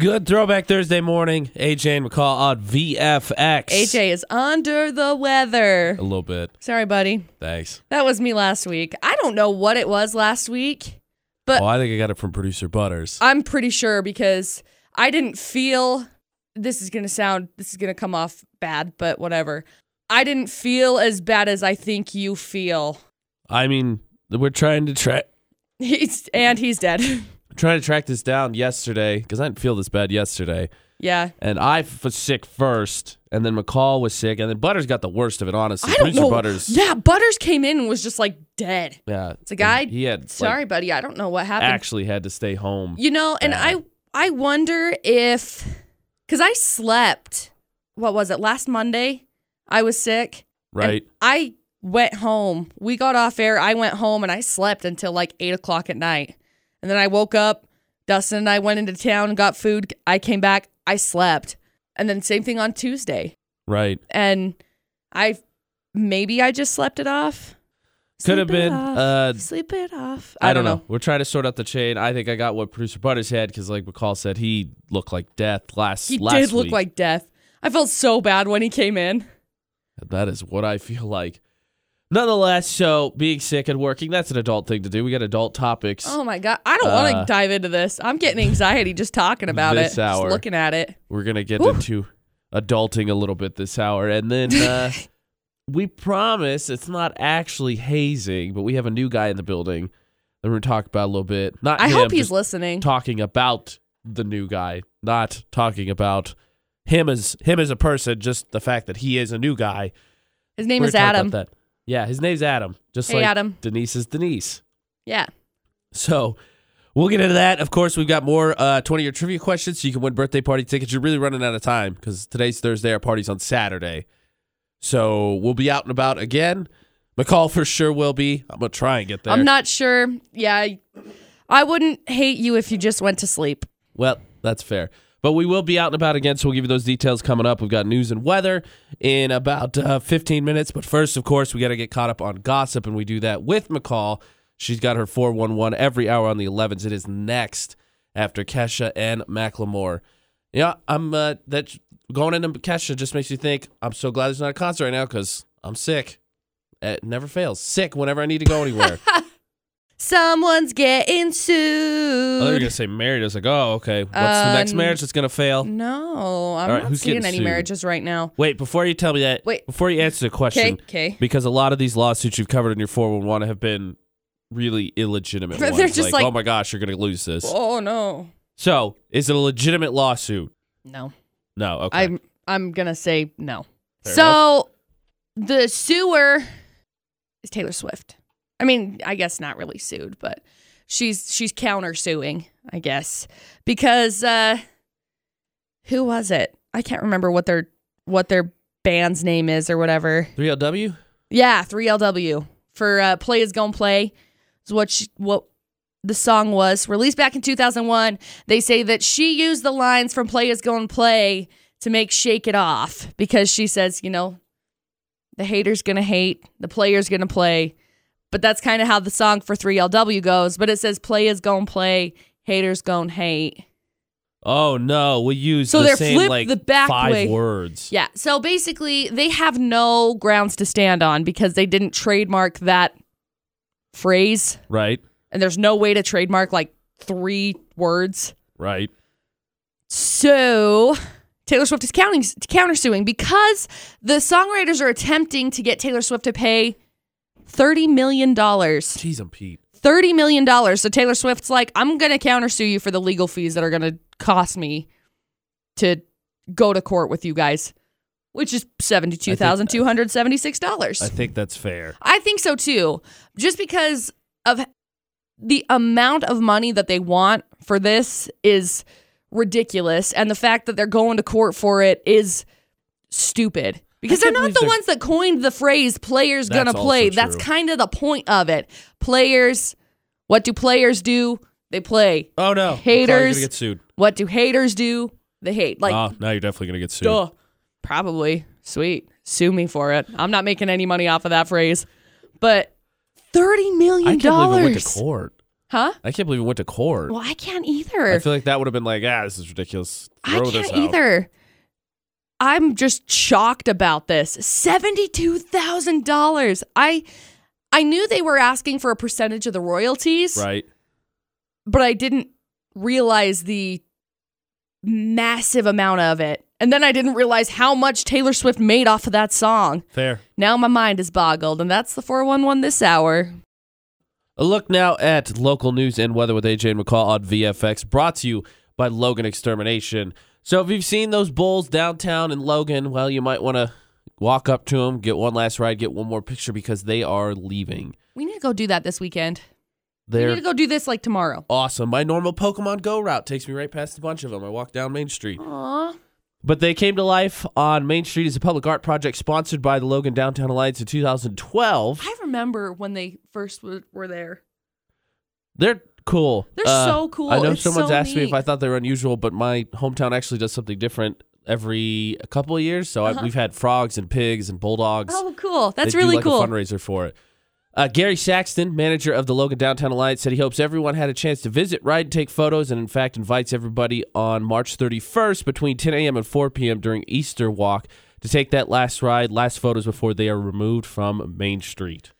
Good throwback Thursday morning. AJ and McCall on VFX. AJ is under the weather. A little bit. Sorry, buddy. Thanks. That was me last week. I don't know what it was last week. But Oh, I think I got it from producer Butters. I'm pretty sure because I didn't feel this is going to sound this is going to come off bad, but whatever. I didn't feel as bad as I think you feel. I mean, we're trying to try He's and he's dead. trying to track this down yesterday because I didn't feel this bad yesterday, yeah. and I was sick first, and then McCall was sick, and then Butters got the worst of it. Honestly, I don't producer know. Butters. Yeah, Butters came in and was just like dead. yeah. It's a guy. He had like, Sorry, buddy. I don't know what happened. actually had to stay home. You know, and bad. I I wonder if cuz I slept what was it last Monday? I was sick. and right. I went home. We got off air. I went home and I slept until like eight o'clock at night. And then I woke up. Dustin and I went into town and got food. I came back. I slept. And then same thing on Tuesday. Right. And I maybe I just slept it off. Could have been, off. uh, sleep it off. I, don't know. We're trying to sort out the chain. I think I got what producer Butters had because, like McCall said, he looked like death last. He last did look week. like death. I felt so bad when he came in. That is what I feel like. Nonetheless, so being sick and working, that's an adult thing to do. We got adult topics. Oh my god, I don't want Uh, to dive into this. I'm getting anxiety just talking about This it, hour. just looking at it. We're going to get Whew. into adulting a little bit this hour. And then uh, we promise it's not actually hazing, but we have a new guy in the building that we're going to talk about a little bit. Not I him, hope he's just listening. talking about the new guy, not talking about him as him as a person, just the fact that he is a new guy. His name We're is gonna talk Adam. about that. Yeah, his name's Adam. Just Hey, like Adam. Denise is Denise. Yeah. So we'll get into that. Of course, we've got more uh, 20 year trivia questions so you can win birthday party tickets. You're really running out of time because today's Thursday. Our party's on Saturday. So we'll be out and about again. McCall for sure will be. I'm going to try and get there. I'm not sure. Yeah. I- I wouldn't hate you if you just went to sleep. Well, that's fair. But we will be out and about again, so we'll give you those details coming up. We've got news and weather in about uh, 15 minutes. But first, of course, we got to get caught up on gossip, and we do that with McCall. She's got her 411 every hour on the 11s. It is next after Kesha and Macklemore. Yeah, I'm uh, that going into Kesha just makes you think. I'm so glad there's not a concert right now because I'm sick. It never fails. Sick whenever I need to go anywhere. Someone's getting sued. thought you were sued. gonna say married. I was like, oh, okay. What's the next Um, marriage that's gonna fail? No, I'm All right, not who's seeing getting any sued? marriages right now. Wait, before you tell me that, Wait. before you answer the question, Okay, okay. because a lot of these lawsuits you've covered in your 411 have been really illegitimate They're ones. just like- oh my gosh, you're going to lose this. Oh no. So, is it a legitimate lawsuit? No. No. Okay. I'm I'm gonna say no. Fair so the sewer is Taylor Swift. I mean, I guess not really sued, but she's she's countersuing, I guess, because uh, who was it? I can't remember what their what their band's name is or whatever. 3LW? Yeah, 3LW for uh, "Playas Gonna Play" is what she, what the song was released back in 2001. They say that she used the lines from "Playas Gonna Play" to make "Shake It Off" because she says, you know, the hater's gonna hate, the player's gonna play, but that's kind of how the song for 3LW goes. But it says "Playas Gonna Play," haters gonna hate. Oh no, we use So the they're same flipped like the back five way. words. Yeah. So basically, they have no grounds to stand on because they didn't trademark that phrase, Right? and there's no way to trademark like three words. Right. So Taylor Swift is counting, countersuing because the songwriters are attempting to get Taylor Swift to pay thirty million dollars. Jeez, I'm Pete. Thirty million dollars. So Taylor Swift's like, I'm gonna countersue you for the legal fees that are gonna cost me to go to court with you guys, which is seventy two thousand two hundred seventy six dollars. I think that's fair. I think so too. Just because of the amount of money that they want for this is ridiculous. And the fact that they're going to court for it is stupid. Because they're can't the ones that coined the phrase players That's gonna also play. That's true. kind of the point of it. Players, what do players do? They play. Oh no. Haters. You're gonna get sued. What do haters do? They hate. Like, oh, now you're definitely gonna get sued. duh. Probably. Sweet. Sue me for it. I'm not making any money off of that phrase. But $30 million. I can't believe it went to court. Huh? I can't believe it went to court. Well, I can't either. I feel like that would have been like, ah, this is ridiculous. I Throw this can't out. either. I'm just shocked about this. $72,000. I I knew they were asking for a percentage of the royalties, Right. but I didn't realize the massive amount of it. And then I didn't realize how much Taylor Swift made off of that song. Fair. Now my mind is boggled, and that's the 411 this hour. A look now at local news and weather with AJ and McCall on VFX, brought to you by Logan Extermination. So if you've seen those bulls downtown in Logan, well, you might want to walk up to them, get one last ride, get one more picture because they are leaving. We need to go do that this weekend. we They're need to go do this like tomorrow. awesome. My normal Pokemon Go route takes me right past a bunch of them. I walk down Main Street. Aw. But they came to life on Main Street as a public art project sponsored by the Logan Downtown Alliance in 2012. I remember when they first were there. They're cool. Uh, They're so cool. I know It's someone's so asked me if. I thought they were unusual, but my hometown actually does something different every a couple of years. So I, we've had frogs and pigs and bulldogs. Uh-huh. Oh, cool. That's They really like cool. A fundraiser for it. Uh, Gary Saxton, manager of the Logan Downtown Alliance, said he hopes everyone had a chance to visit, ride, and take photos, and in fact invites everybody on March 31st between 10 a.m. and 4 p.m. during Easter Walk to take that last ride, last photos before they are removed from Main Street.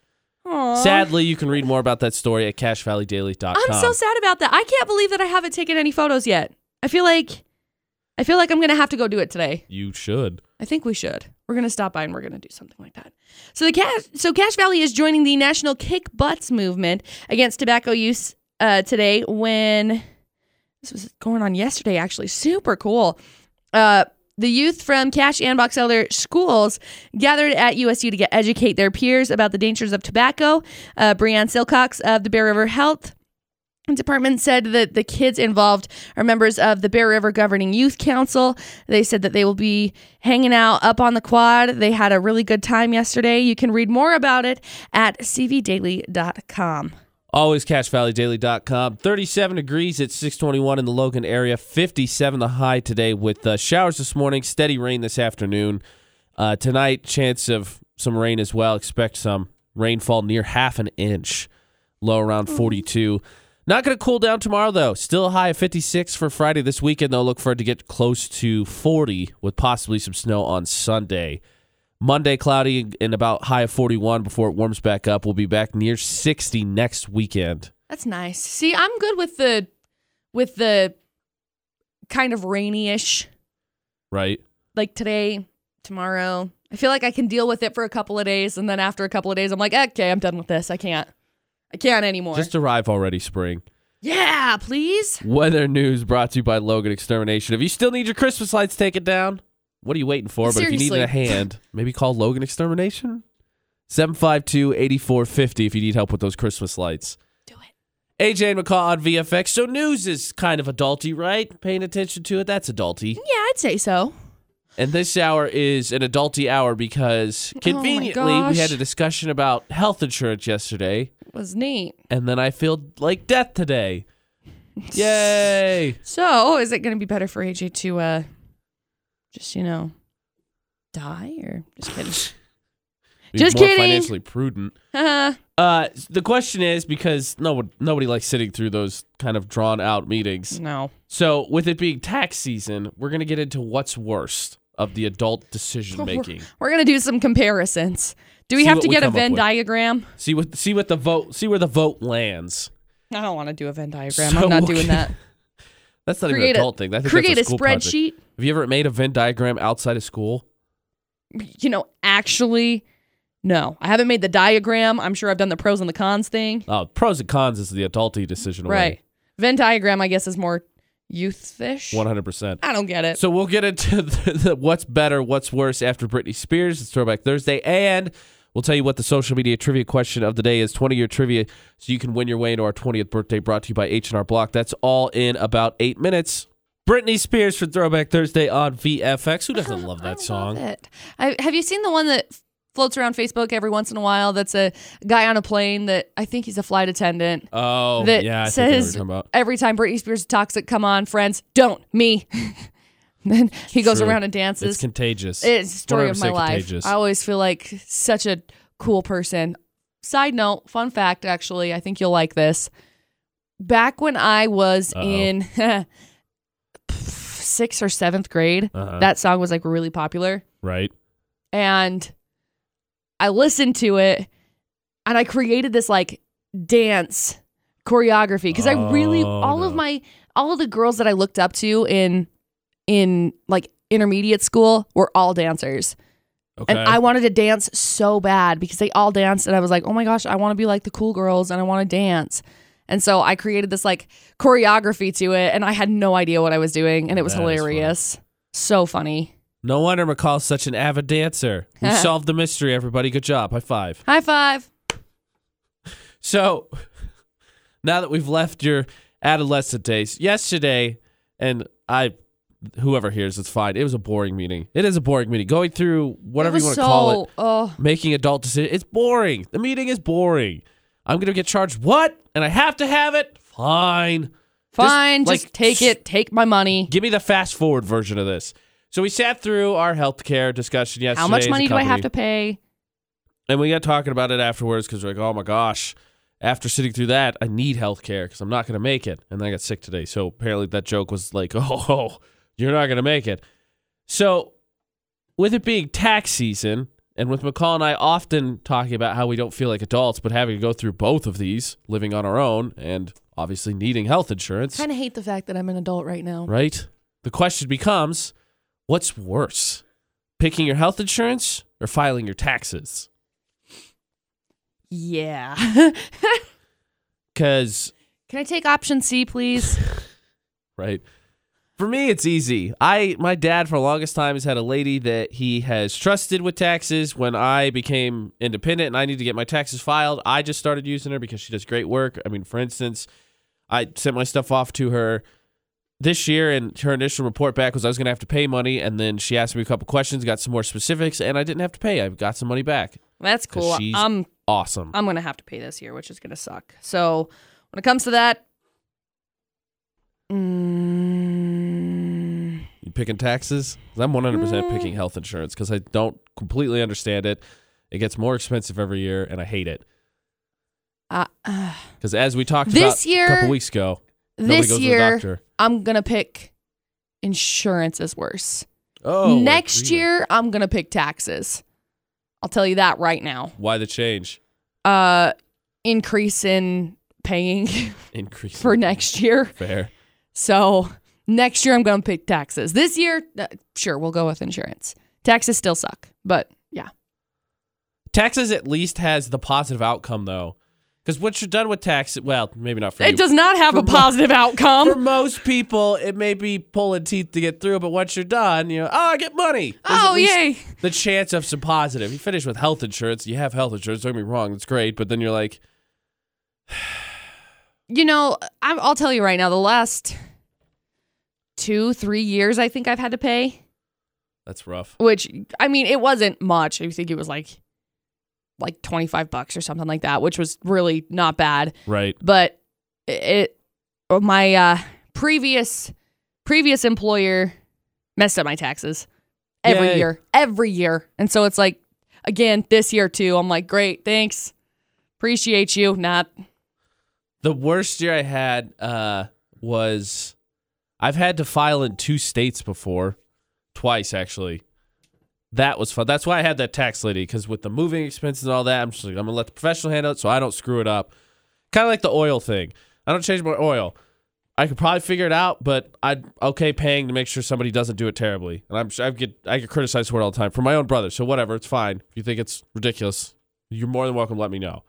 Sadly, you can read more about that story at CacheValleyDaily.com. I'm so sad about that. I can't believe that I haven't taken any photos yet. I feel like I feel like I'm gonna have to go do it today. You should. I think we should. We're gonna stop by and we're gonna do something like that. So the Cache so Cache Valley is joining the national kick butts movement against tobacco use uh, today when this was going on yesterday actually. Super cool. Uh the youth from Cache and Box Elder schools gathered at USU to get educate their peers about the dangers of tobacco. Uh, Breanne Silcox of the Bear River Health Department said that the kids involved are members of the Bear River Governing Youth Council. They said that they will be hanging out up on the quad. They had a really good time yesterday. You can read more about it at cvdaily.com. Always CacheValleyDaily.com. 37 degrees at 621 in the Logan area. 57 the high today with uh, showers this morning, steady rain this afternoon. Uh, tonight, chance of some rain as well. Expect some rainfall near half an inch. Low around 42. Not going to cool down tomorrow, though. Still a high of 56 for Friday. This weekend, though, look for it to get close to 40 with possibly some snow on Sunday. Monday, cloudy and about high of 41 before it warms back up. We'll be back near 60 next weekend. That's nice. See, I'm good with the with the kind of rainy-ish Right? like today, tomorrow. I feel like I can deal with it for a couple of days and then after a couple of days I'm like, "Okay, I'm done with this. I can't. I can't anymore." Just arrive already, spring. yeah, please. Weather news brought to you by Logan Extermination. If you still need your Christmas lights taken down, what are you waiting for? But if you need a hand, maybe call Logan Extermination. 752 8450 if you need help with those Christmas lights. Do it. AJ and McCall on VFX. So news is kind of adulty, right? Paying attention to it, that's adulty. Yeah, I'd say so. And this hour is an adulty hour because conveniently we Oh gosh. had a discussion about health insurance yesterday, It was neat. and then I feel like death today. Yay! So, is it going to be better for AJ to uh just, you know, die or just kidding? Be Just more kidding. financially prudent. Haha. Uh, the question is because no nobody likes sitting through those kind of drawn out meetings. no. So with it being tax season, we're gonna get into what's worst of the adult decision making. We're going to do some comparisons. Do we See have to we get a Venn diagram? See what see what the vote see where the vote lands. I don't want to do a Venn diagram. So I'm not we'll doing that. That's not even an a- adult thing. I think Create that's a a, school project. spreadsheet. Have you ever made a Venn diagram outside of school? You know, actually, no. I haven't made the diagram. I'm sure I've done the pros and the cons thing. Oh, pros and cons is the adulty decision. Right. Venn diagram, I guess, is more youth-ish. One hundred percent. I don't get it. So we'll get into the, the what's better, what's worse after Britney Spears. It's Throwback Thursday, and we'll tell you what the social media trivia question of the day is. Twenty year trivia, so you can win your way into our twentieth birthday. Brought to you by H and R Block. That's all in about eight minutes. Britney Spears for Throwback Thursday on VFX. Who doesn't love that song? Love. I, have you seen the one that floats around Facebook every once in a while? That's a guy on a plane that I think he's a flight attendant. Oh, that yeah, I think I says about. every time Britney Spears it, come on, friends, don't me. then he goes True. around and dances. It's contagious. It's the story of my life. contagious. I always feel like such a cool person. Side note, fun fact actually, I think you'll like this. back when I was Uh-oh. in sixth or seventh grade, Uh-huh. that song was like really popular. right. And I listened to it and I created this like dance choreography because I really Oh, all of my all of the girls that I looked up to in in like intermediate school were all dancers. Okay. And I wanted to dance so bad because they all danced and I was like, "Oh my gosh, I want to be like the cool girls and I want to dance." And so I created this like choreography to it and I had no idea what I was doing and it was That is funny. hilarious. So funny. no wonder McCall's such an avid dancer. We solved the mystery, everybody. Good job. High five. High five. So now that we've left your adolescent days, yesterday, and I, whoever hears, it's fine. It was a boring meeting. It is a boring meeting. Going through whatever you want to call it, so- Oh, making adult decisions. It's boring. The meeting is boring. I'm gonna get charged what? And I have to have it. Fine. fine. like, Just, take it. Take my money. Give me the fast forward version of this. So we sat through our healthcare discussion yesterday. How much money do I have to pay? And we got talking about it afterwards because we're like, oh my gosh, after sitting through that, I need health care because I'm not going to make it. And then I got sick today. So apparently that joke was like, oh, you're not going to make it. So with it being tax season, and with McCall and I often talking about how we don't feel like adults, but having to go through both of these, living on our own and obviously needing health insurance, Kind of hate the fact that I'm an adult right now. right? The question becomes what's worse, picking your health insurance or filing your taxes? Yeah. Because Can I take option C, please? right? For me, it's easy. I my dad for the longest time has had a lady that he has trusted with taxes. When I became independent and I need to get my taxes filed, I just started using her because she does great work. I mean, for instance, I sent my stuff off to her this year, and her initial report back was I was going to have to pay money, and then she asked me a couple questions, got some more specifics, and I didn't have to pay. I got some money back. That's cool. she's- I'm Awesome. I'm gonna have to pay this year, which is gonna suck. So when it comes to that, mm, You picking taxes? I'm 100% Mm. picking health insurance because I don't completely understand it. It gets more expensive every year, and I hate it. uh, uh, Because as we talked This about year- a couple weeks ago, nobody this goes to the year doctor. I'm gonna pick insurance is worse. Oh, Next year I'm gonna pick taxes. I'll tell you that right now. why the change? Uh, increase in paying Increase for next year. fair. So next year I'm gonna pick taxes. This year, uh, sure, we'll go with insurance. Taxes still suck, but yeah. Taxes at least has the positive outcome though, because once you're done with tax, well, maybe not for you. It does not have a positive outcome. for most people, it may be pulling teeth to get through, but once you're done, you know, oh, I get money. There's at Oh, least yay. The chance of some positive. You finish with health insurance. You have health insurance. Don't get me wrong, it's great, but then you're like, You know, I'm, I'll tell you right now, the last two, three years, I think I've had to pay, that's rough. which, I mean, it wasn't much. I think it was like, like 25 bucks or something like that, which was really not bad. Right. But it, my uh, previous, previous employer messed up my taxes every Yay. year, every year. And so it's like, again, this year too, I'm like, great, thanks. Appreciate you. Not, The worst year I had uh, was I've had to file in two states before, twice actually. That was fun. That's why I had that tax lady because with the moving expenses and all that, I'm just like I'm gonna let the professional handle it so I don't screw it up. Kind of like the oil thing. I don't change my oil. I could probably figure it out, but I'd okay paying to make sure somebody doesn't do it terribly. And I'm I get I get criticized for it all the time from my own brother. So whatever, it's fine. If you think it's ridiculous, you're more than welcome to let me know.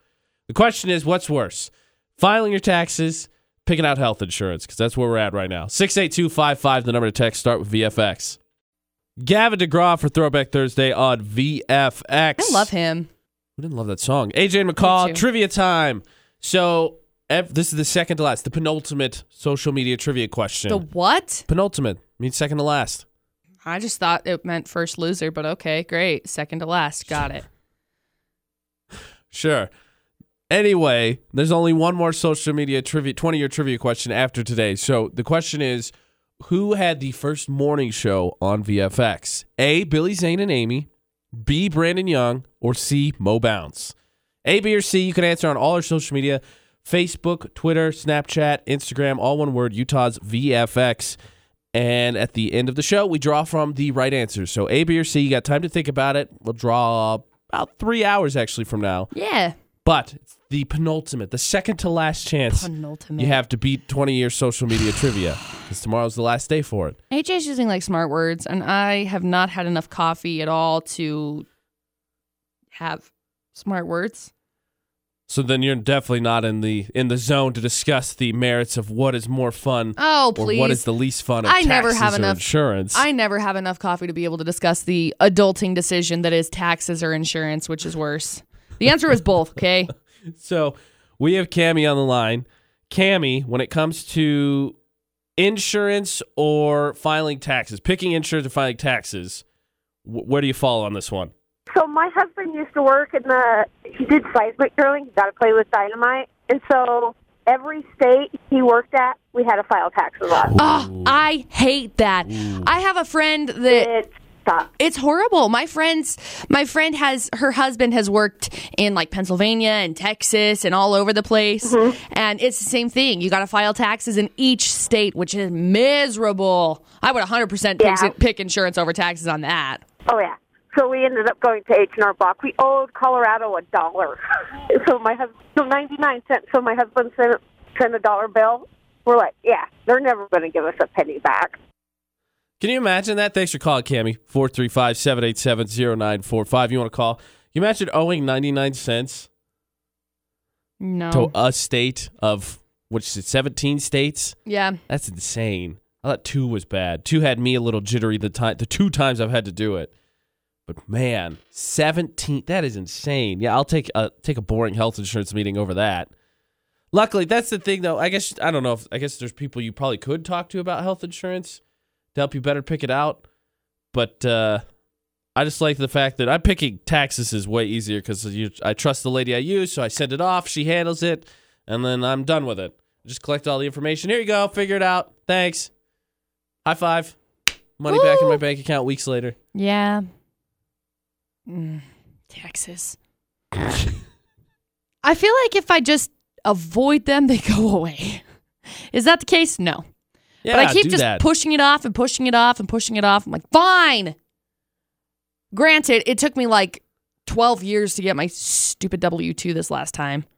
The question is, what's worse? Filing your taxes, picking out health insurance, because that's where we're at right now. 68255, the number to text, start with VFX. Gavin DeGraw for Throwback Thursday on VFX. I love him. Who didn't love that song? AJ McCall, trivia time. So, ev- this is the second to last, the penultimate social media trivia question. The what? penultimate means second to last. I just thought it meant first loser, but okay, great. Second to last. Got it. Sure. Anyway, there's only one more social media trivia, 20 year trivia question after today. So the question is who had the first morning show on VFX? A. Billy Zane and Amy, B. Brandon Young, or C. Mo Bounce? A, B, or C, you can answer on all our social media. Facebook, Twitter, Snapchat, Instagram, all one word, Utah's VFX. And at the end of the show, we draw from the right answers. So A, B, or C, you got time to think about it. We'll draw about three hours actually from now. Yeah. But it's the penultimate, the second to last chance Penultimate. you have to beat 20 years social media trivia because tomorrow's the last day for it. AJ's using like smart words, and I have not had enough coffee at all to have smart words. So then you're definitely not in the in the zone to discuss the merits of what is more fun Oh, or please. what is the least fun of I never taxes have or enough- insurance. I never have enough coffee to be able to discuss the adulting decision that is taxes or insurance, which is worse. The answer is both, okay? So we have Cami on the line. Cami, when it comes to insurance or filing taxes, picking insurance or filing taxes, wh- where do you fall on this one? So my husband used to work in the he did seismic drilling. He got to play with dynamite, and so every state he worked at, we had to file taxes on. Oh, I hate that. I have a friend that It sucks. it's horrible. My friends, my friend has her husband has worked in like Pennsylvania and Texas and all over the place, mm-hmm. and it's the same thing. You got to file taxes in each state, which is miserable. I would 100% pick, Yeah. pick insurance over taxes on that. Oh yeah. So we ended up going to H and R Block. We owed Colorado a dollar. So my husband, so ninety nine cents. So my husband sent sent a dollar bill. We're like, yeah, they're never going to give us a penny back. Can you imagine that? Thanks for calling, Cami. 435 787 0945. You want to call? You imagine owing 99 cents No. to a state of, which is it, 17 states? yeah. That's insane. I thought two was bad. Two had me a little jittery the time the two times I've had to do it. But man, 17 that is insane. Yeah, I'll take a take a boring health insurance meeting over that. Luckily, that's the thing though. I guess I don't know if I guess there's people you probably could talk to about health insurance to help you better pick it out. But uh I just like the fact that I'm picking taxes is way easier because I trust the lady I use, so I send it off, she handles it, and then I'm done with it. Just collect all the information. Here you go, figure it out. Thanks. High five. Money back in my bank account weeks later. Yeah. Mm, taxes. I feel like if I just avoid them, they go away. Is that the case? No. Yeah, but I keep just that. pushing it off and pushing it off and pushing it off. I'm like, fine. Granted, it took me like 12 years to get my stupid W 2 this last time.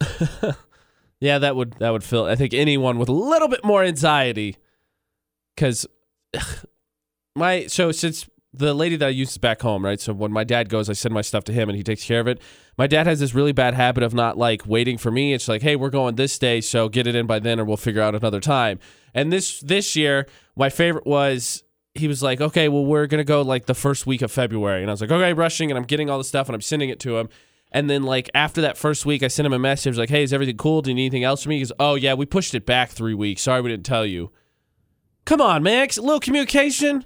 Yeah, that would that would fill. I think anyone with a little bit more anxiety, because my so since the lady that I use is back home, right? So when my dad goes, I send my stuff to him, and he takes care of it. My dad has this really bad habit of not like waiting for me. It's like, hey, we're going this day, so get it in by then, or we'll figure out another time. And this this year, my favorite was he was like, okay, well, we're gonna go like the first week of February, and I was like, okay, rushing, and I'm getting all the stuff, and I'm sending it to him. And then like after that first week, I sent him a message like, "Hey, is everything cool? Do you need anything else from me?" He goes, "Oh yeah, we pushed it back three weeks. Sorry, we didn't tell you." Come on, man, a little communication.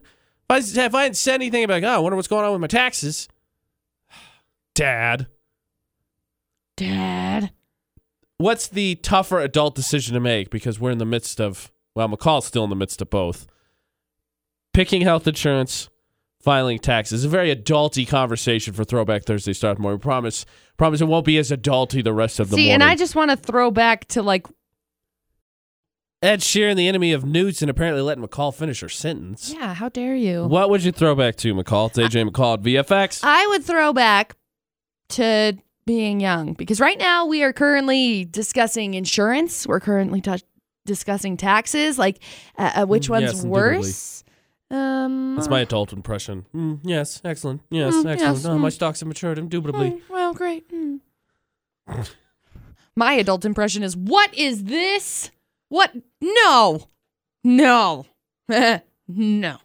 If I, if I hadn't said anything about, like, oh, I wonder what's going on with my taxes, Dad. Dad. What's the tougher adult decision to make? Because we're in the midst of, well, McCall's still in the midst of both. Picking health insurance, filing taxes. A very adulty conversation for Throwback Thursday start. We promise, promise it won't be as adulty the rest of the See, morning. and I just want to throw back to like, Ed Sheeran, the enemy of newts, and apparently letting McCall finish her sentence. yeah, how dare you? What would you throw back to, McCall? It's AJ McCall at VFX. I would throw back to being young because right now we are currently discussing insurance. We're currently t- discussing taxes, like uh, uh, which Mm, one's yes, worse. Um, That's my adult impression. Mm, yes, excellent. Yes, Mm, excellent. yes, oh, my mm. stocks have matured indubitably. mm, well, great. mm. my adult impression is, what is this? What? No, no, no,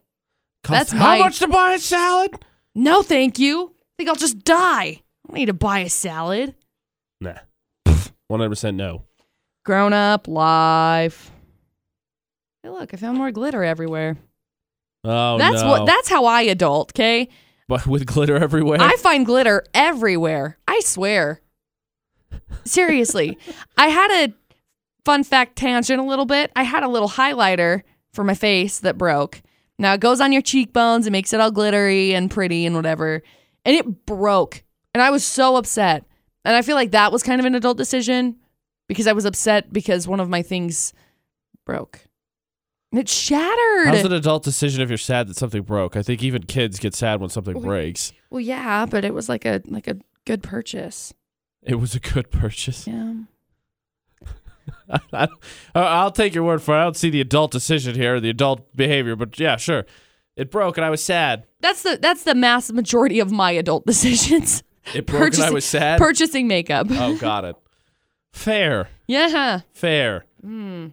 Cost that's how my- much to buy a salad? no. Thank you. I think I'll just die. I don't need to buy a salad. Nah, one hundred percent no. Grown up life. Hey, look, I found more glitter everywhere. Oh that's no! what that's how I adult, okay? but with glitter everywhere. I find glitter everywhere. I swear. Seriously. I had a fun fact tangent a little bit. I had a little highlighter for my face that broke. Now it goes on your cheekbones, it makes it all glittery and pretty and whatever. And it broke. And I was so upset. And I feel like that was kind of an adult decision because I was upset because one of my things broke. And it shattered. How's an adult decision if you're sad that something broke? I think even kids get sad when something Well, breaks. well, yeah, but it was like a like a good purchase. It was a good purchase. Yeah. I, I'll take your word for it. I don't see the adult decision here, the adult behavior, but yeah, sure. It broke and I was sad. That's the that's the mass majority of my adult decisions. It broke and I was sad. Purchasing makeup. oh, got it. Fair. yeah. Fair. Hmm.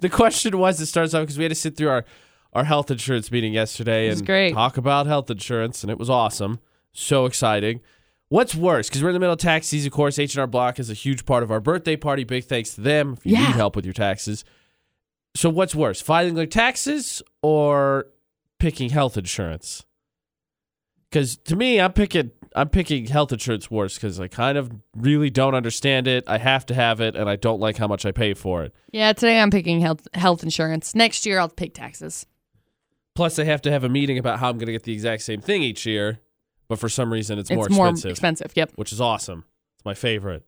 The question was it starts off because we had to sit through our, our health insurance meeting yesterday It was and great. talk about health insurance, and it was awesome. So exciting. What's worse? Because we're in the middle of tax season, of course. H&R Block is a huge part of our birthday party. Big thanks to them if you Yeah. need help with your taxes. So what's worse, filing your taxes or picking health insurance? Because to me, I'm picking I'm picking health insurance worse because I kind of really don't understand it. I have to have it, and I don't like how much I pay for it. Yeah, today I'm picking health health insurance. Next year I'll pick taxes. Plus, I have to have a meeting about how I'm going to get the exact same thing each year, but for some reason, it's, It's more more expensive, expensive. Yep. which is awesome. It's my favorite.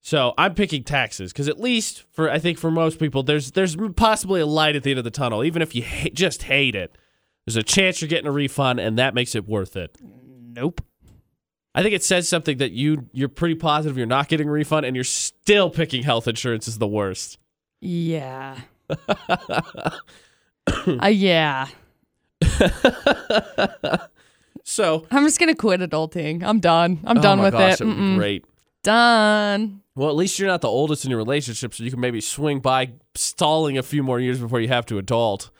So I'm picking taxes because at least for I think for most people, there's there's possibly a light at the end of the tunnel. Even if you ha- just hate it, there's a chance you're getting a refund, and that makes it worth it. Nope. I think it says something that you you're pretty positive you're not getting a refund, and you're still picking health insurance is the worst. Yeah. uh, yeah. So I'm just gonna quit adulting. I'm done. I'm oh done with gosh, it. would be great. Done. Well, at least you're not the oldest in your relationship, so you can maybe swing by stalling a few more years before you have to adult.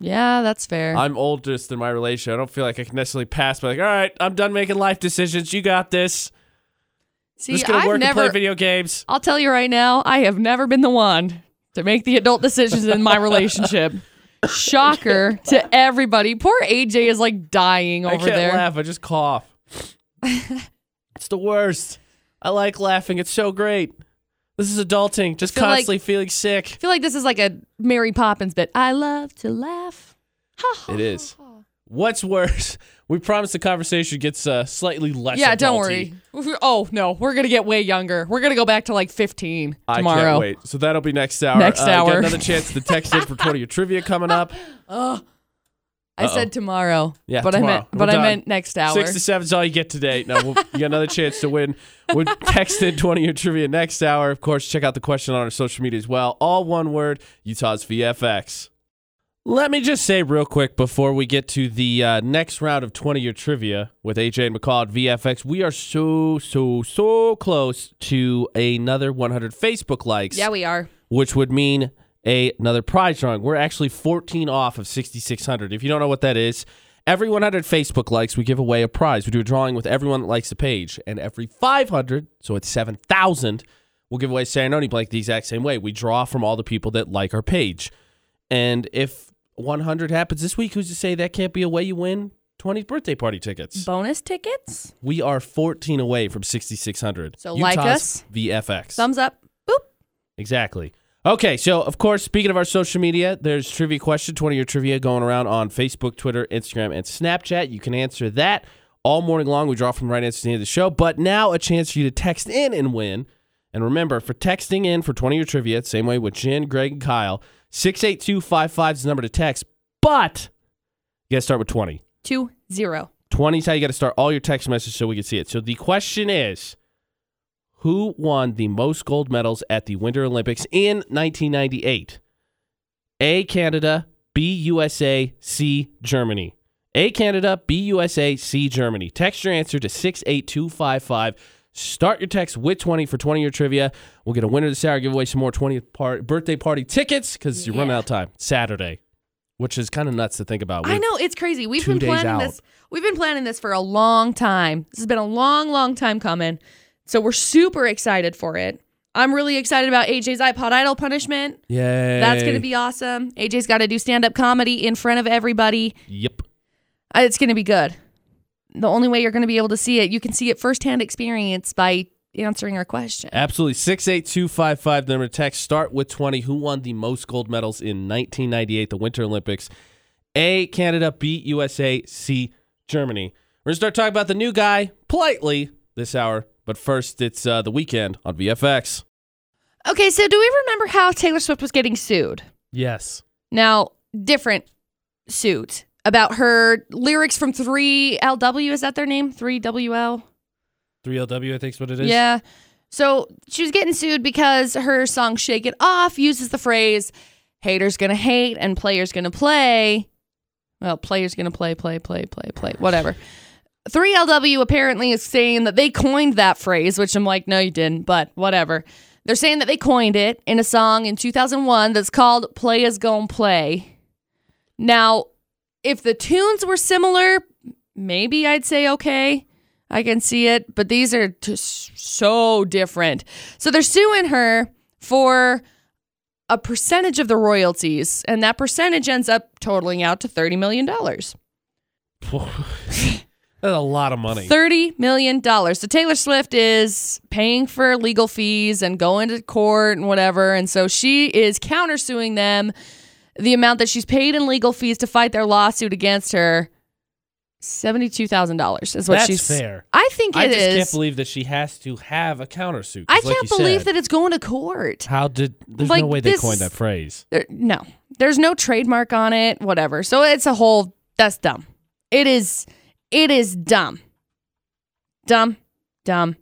Yeah, that's fair. I'm oldest in my relationship. I don't feel like I can necessarily pass by like, all right, I'm done making life decisions. You got this. See, Just gonna I've work and never. play video games. I'll tell you right now, I have never been the one to make the adult decisions in my relationship. Shocker to everybody. Poor AJ is like dying over there. I can't there. laugh. I just cough. it's the worst. I like laughing. It's so great. This is adulting. Just feel like- constantly feeling sick. I feel like this is like a Mary Poppins bit. I love to laugh. Ha, ha, It is. ha, ha. What's worse? We promise the conversation gets uh, slightly less. Yeah, don't worry. Oh no, we're gonna get way younger. We're gonna go back to like 15 tomorrow. I tomorrow. can't wait. So that'll be next hour. Next Uh, hour. another chance to text in for 20 your trivia coming up. Oh, I Uh-oh. said tomorrow. Yeah, but I meant but I meant next hour. Six to seven is all you get today. Now we'll, you got another chance to win. We'll text in 20 year trivia next hour. Of course, check out the question on our social media as well. All one word, Utah's VFX. Let me just say real quick before we get to the uh, next round of 20 year trivia with AJ and McCall at VFX, we are so, so, so close to another 100 Facebook likes yeah, we are. which would mean a, another prize drawing. We're actually 14 off of 6,600. If you don't know what that is, every 100 Facebook likes, we give away a prize. We do a drawing with everyone that likes the page. And every 500, so it's 7,000, we'll give away a Serenoni blank the exact same way. We draw from all the people that like our page. And if 100 happens this week, who's to say that can't be a way you win 20th birthday party tickets? Bonus tickets. We are 14 away from 6,600. So like us. VFX. Thumbs up. Boop. Exactly. Okay, so of course, speaking of our social media, there's trivia question, 20 year trivia going around on Facebook, Twitter, Instagram, and Snapchat. You can answer that all morning long. We draw from the right answer to the end of the show. But now a chance for you to text in and win. And remember, for texting in for 20 year trivia, same way with Jen, Greg, and Kyle, 68255 is the number to text. But you got to start with 20. Two zero. 20 is how you got to start all your text messages so we can see it. So the question is Who won the most gold medals at the Winter Olympics in 1998? A. Canada, B. USA, C. Germany. A. Canada, B. USA, C. Germany. Text your answer to 68255. Start your text with 20 for 20 year trivia. We'll get a winner this hour, give away some more 20th part, birthday party tickets because you're running out of time. Saturday, which is kind of nuts to think about. I know it's crazy. We've been planning out. this. We've been planning this for a long time. This has been a long, long time coming. So we're super excited for it. I'm really excited about AJ's iPod Idol punishment. Yay. That's going to be awesome. AJ's got to do stand up comedy in front of everybody. Yep. Uh, It's going to be good. The only way you're going to be able to see it, you can see it firsthand experience by answering our question. Absolutely. 68255, the number to text. Start with 20. Who won the most gold medals in 1998, the Winter Olympics? A, Canada. B, USA. C, Germany. We're going to start talking about the new guy politely this hour. But first, it's uh, the weekend on VFX. Okay, so do we remember how Taylor Swift was getting sued? Yes. Now, different suit about her lyrics from 3LW. Is that their name? 3WL? 3LW, I think is what it is. Yeah. So she was getting sued because her song Shake It Off uses the phrase haters gonna hate and players gonna play. Well, players gonna play, play, play, play, play, whatever. 3LW apparently is saying that they coined that phrase, which I'm like, no, you didn't, but whatever. They're saying that they coined it in a song in 2001 that's called Playas Gon' Play. Now, if the tunes were similar, maybe I'd say okay. I can see it, but these are just so different. So they're suing her for a percentage of the royalties, and that percentage ends up totaling out to $30 million. That's a lot of money. $30 million. So Taylor Swift is paying for legal fees and going to court and whatever. And so she is countersuing them the amount that she's paid in legal fees to fight their lawsuit against her. Seventy-two thousand dollars is what That's she's. fair. I think it is I just is. can't believe that she has to have a countersuit. 'cause I like can't you believe said, that it's going to court. How did? There's Like, no way they this- coined that phrase. There, no, there's no trademark on it. Whatever. So it's a whole. That's dumb. It is. It is dumb. Dumb. Dumb.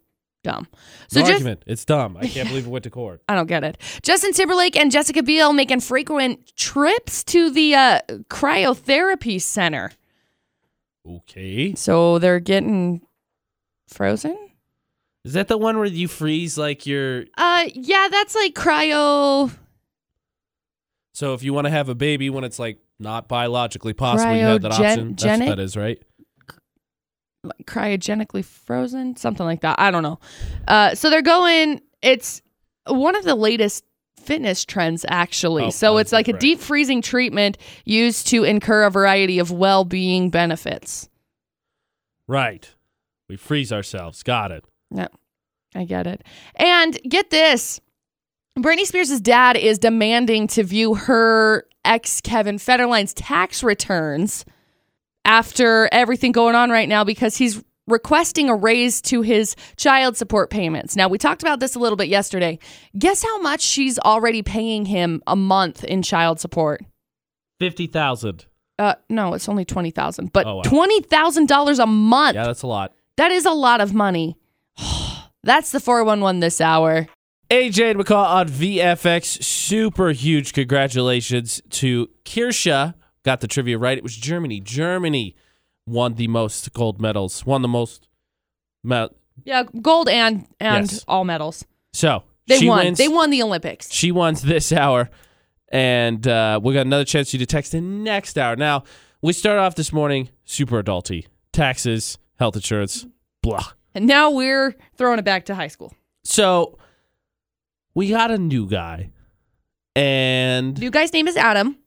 Dumb. So no just. argument. It's dumb. I can't believe it went to court. I don't get it. Justin Timberlake and Jessica Biel making frequent trips to the uh, cryotherapy center. Okay. So they're getting frozen. Is that the one where you freeze like your? Uh, yeah, that's like cryo. So if you want to have a baby when it's like not biologically possible, you have that option. That's what that is, right? Like cryogenically frozen, something like that. I don't know. Uh, so they're going. It's one of the latest fitness trends, actually. Oh, so it's like a deep freezing treatment used to incur a variety of well-being benefits. Right. We freeze ourselves. Got it. Yeah, I get it. And get this. Britney Spears' dad is demanding to view her ex Kevin Federline's tax returns after everything going on right now because he's requesting a raise to his child support payments. Now, we talked about this a little bit yesterday. Guess how much she's already paying him a month in child support? Fifty thousand. Uh, no, it's only twenty thousand, but Oh, wow. twenty thousand dollars a month. Yeah, that's a lot. That is a lot of money. That's the four one one this hour. AJ and McCall on VFX. Super huge congratulations to Kirsha. Got the trivia right. It was Germany. Germany won the most gold medals. Won the most. Me- Yeah, gold and and Yes. all medals. so They she won. Wins, They won the Olympics. She wins this hour, and uh, we got another chance for you to text in next hour. Now we start off this morning super adulty. Taxes, health insurance, blah. And now we're throwing it back to high school. So we got a new guy, and New guy's name is Adam.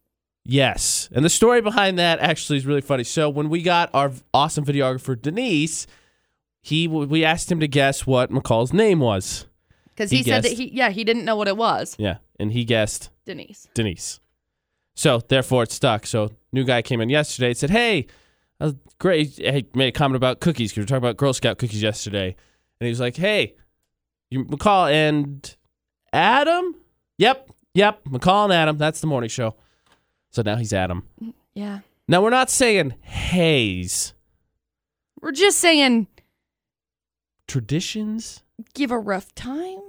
Yes. And the story behind that actually is really funny. So when we got our awesome videographer Denise, he we asked him to guess what McCall's name was. Because He he, said that he yeah, he didn't know what it was. Yeah, and he guessed Denise. Denise. So therefore it stuck. So new guy came in yesterday and said, "Hey, uh, great." He made a comment about cookies because we were talking about Girl Scout cookies yesterday, and he was like, "Hey, you McCall and Adam? Yep, yep, McCall and Adam. That's the morning show." So now he's Adam. Mm, yeah. Now we're not saying haze We're just saying traditions. give a rough time.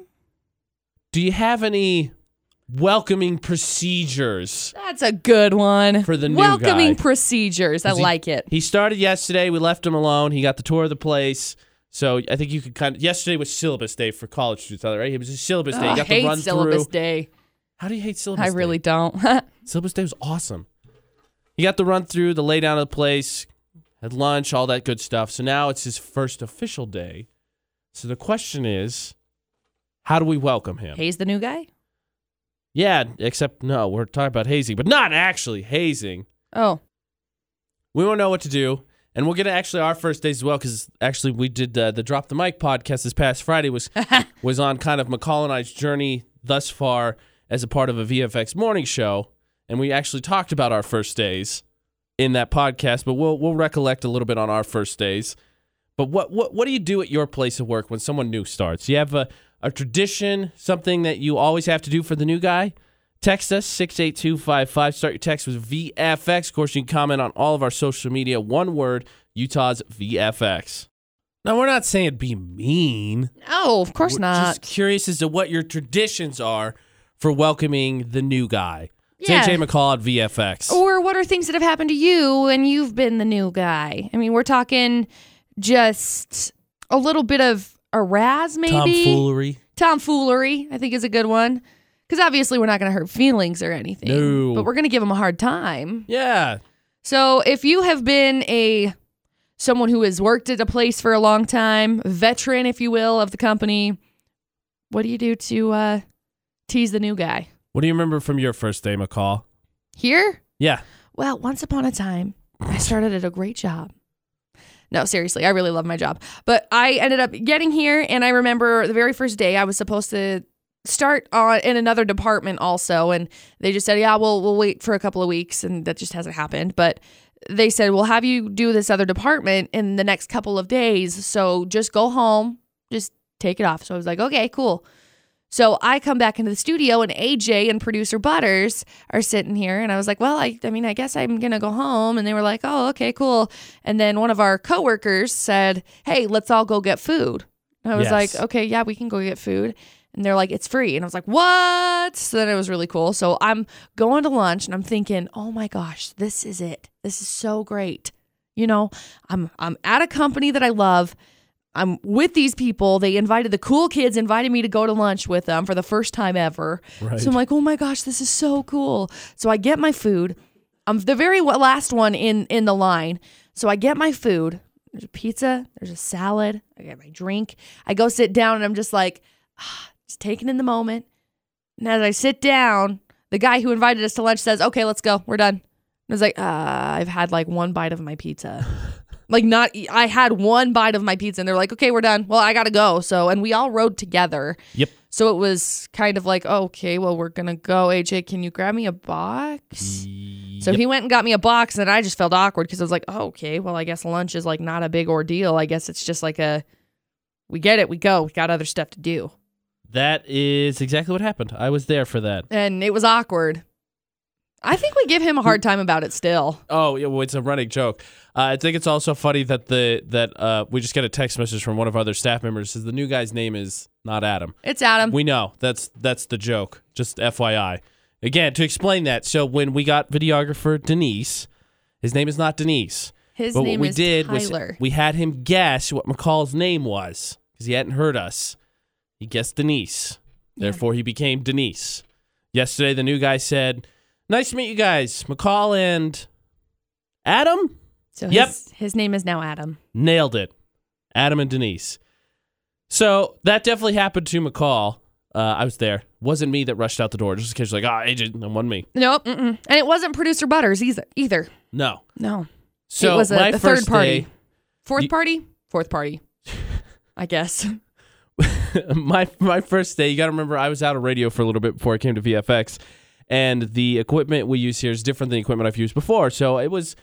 Do you have any welcoming procedures? That's a good one. For the new Welcoming guy. procedures. I 'Cause he- like it. He started yesterday. We left him alone. He got the tour of the place. So I think you could kind of. Yesterday was syllabus day for college students, right? It was a syllabus day. Ugh, You I got hate the run syllabus through. day. How do you hate syllabus? Day? I day? really don't. Syllabus day was awesome. He got the run through, the lay down of the place, had lunch, all that good stuff. So now it's his first official day. So the question is, how do we welcome him? Haze the new guy? Yeah, except no, we're talking about hazing, but not actually hazing. Oh. We won't know what to do, and we'll get to actually our first days as well because actually we did uh, the Drop the Mic podcast this past Friday was was on kind of McCall and I's journey thus far as a part of a VFX morning show, and we actually talked about our first days in that podcast. But we'll we'll recollect a little bit on our first days. But what what what do you do at your place of work when someone new starts? You have a a tradition, something that you always have to do for the new guy? Text us 68255. Start your text with VFX. Of course, you can comment on all of our social media. One word, Utah's VFX. Now, we're not saying be mean. No, of course We're not. Just curious as to what your traditions are for welcoming the new guy. Yeah. AJ McCall at VFX. Or what are things that have happened to you and you've been the new guy? I mean, we're talking just a little bit of a razz, maybe. Tomfoolery. Tomfoolery, I think is a good one. Because obviously we're not going to hurt feelings or anything. No. But we're going to give them a hard time. Yeah. So if you have been a someone who has worked at a place for a long time, veteran, if you will, of the company, what do you do to uh, tease the new guy? What do you remember from your first day, McCall? Here? Yeah. Well, once upon a time, I started at a great job. No, seriously, I really love my job. But I ended up getting here, and I remember the very first day I was supposed to start on in another department also, and they just said, "Yeah, we'll we'll wait for a couple of weeks," and that just hasn't happened. But they said, "We'll have you do this other department in the next couple of days, so just go home, just take it off." So I was like, "Okay, cool." So I come back into the studio and AJ and producer Butters are sitting here and I was like, "Well, I I mean, I guess I'm going to go home." And they were like, "Oh, okay, cool." And then one of our coworkers said, "Hey, let's all go get food." And I was Yes. like, "Okay, yeah, we can go get food." And they're like, "It's free." And I was like, "What?" So then it was really cool. So I'm going to lunch and I'm thinking, "Oh my gosh, this is it. This is so great." You know, I'm I'm at a company that I love. I'm with these people. They invited the cool kids invited me to go to lunch with them for the first time ever. Right. So I'm like, "Oh my gosh, this is so cool." So I get my food. I'm the very last one in in the line. So I get my food. There's a pizza, there's a salad, I get my drink. I go sit down and I'm just like ah, just taking in the moment. And as I sit down, the guy who invited us to lunch says, "Okay, let's go. We're done." And I was like, uh, I've had like one bite of my pizza. like not I had one bite of my pizza and they're like, "Okay, we're done." Well, I got to go. So, and we all rode together. Yep. So it was kind of like, oh, "Okay, well, we're going to go. AJ, can you grab me a box?" So he went and got me a box and I just felt awkward because I was like, "Oh, okay. Well, I guess lunch is like not a big ordeal. I guess it's just like a we get it, we go. We got other stuff to do." That is exactly what happened. I was there for that. And it was awkward. I think we give him a hard time about it still. Oh, yeah, well, it's a running joke. Uh, I think it's also funny that the that uh, we just get a text message from one of our other staff members says the new guy's name is not Adam. It's Adam. We know that's that's the joke. Just FYI. Again, to explain that, so when we got videographer Denise, his name is not Denise. His but name what we is did Tyler. was we had him guess what McCall's name was because he hadn't heard us. He guessed Denise. Therefore, he became Denise. Yesterday, the new guy said, "Nice to meet you guys, McCall and Adam." so Yep. his, his name is now Adam. Nailed it. Adam and Denise. So that definitely happened to McCall. Uh, I was there. Wasn't me that rushed out the door. Just in case, like, ah, agent, it wasn't me. Nope. Mm-mm. And it wasn't producer Butters either. Either. No. No. So it was a, my the first third party. day, Fourth You- party? Fourth party. I guess. my my first day, you got to remember, I was out of radio for a little bit before I came to VFX, and the equipment we use here is different than the equipment I've used before. So it was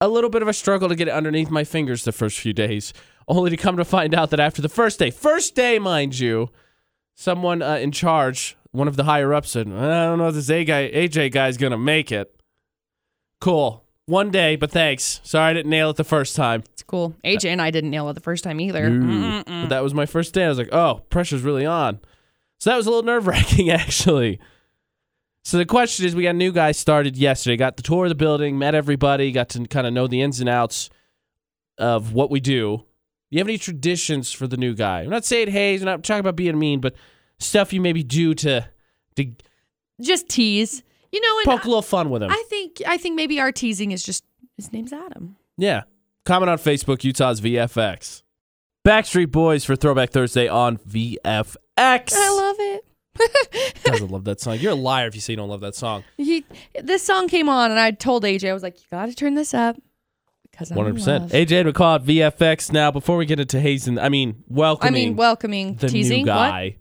a little bit of a struggle to get it underneath my fingers the first few days, only to come to find out that after the first day, first day, mind you, someone uh, in charge, one of the higher ups, said, "I don't know if this A guy, AJ guy's gonna make it." Cool. One day, but thanks. Sorry I didn't nail it the first time. It's cool. AJ and I didn't nail it the first time either. But that was my first day. I was like, oh, pressure's really on. So that was a little nerve wracking, actually. So the question is, we got a new guy started yesterday. Got the tour of the building, met everybody, got to kind of know the ins and outs of what we do. Do you have any traditions for the new guy? I'm not saying hey, I'm not talking about being mean, but stuff you maybe do to to Just tease. You know, and poke a little fun with him. I think I think maybe our teasing is just his name's Adam. Yeah. Comment on Facebook, Utah's VFX. Backstreet Boys for Throwback Thursday on VFX. I love it. Doesn't love that song. You're a liar if you say you don't love that song. He, this song came on, and I told AJ, I was like, "You got to turn this up because I'm hundred percent. love." AJ would call it VFX now. Before we get into hazing, I mean, welcoming. I mean, welcoming, the teasing. new What? guy.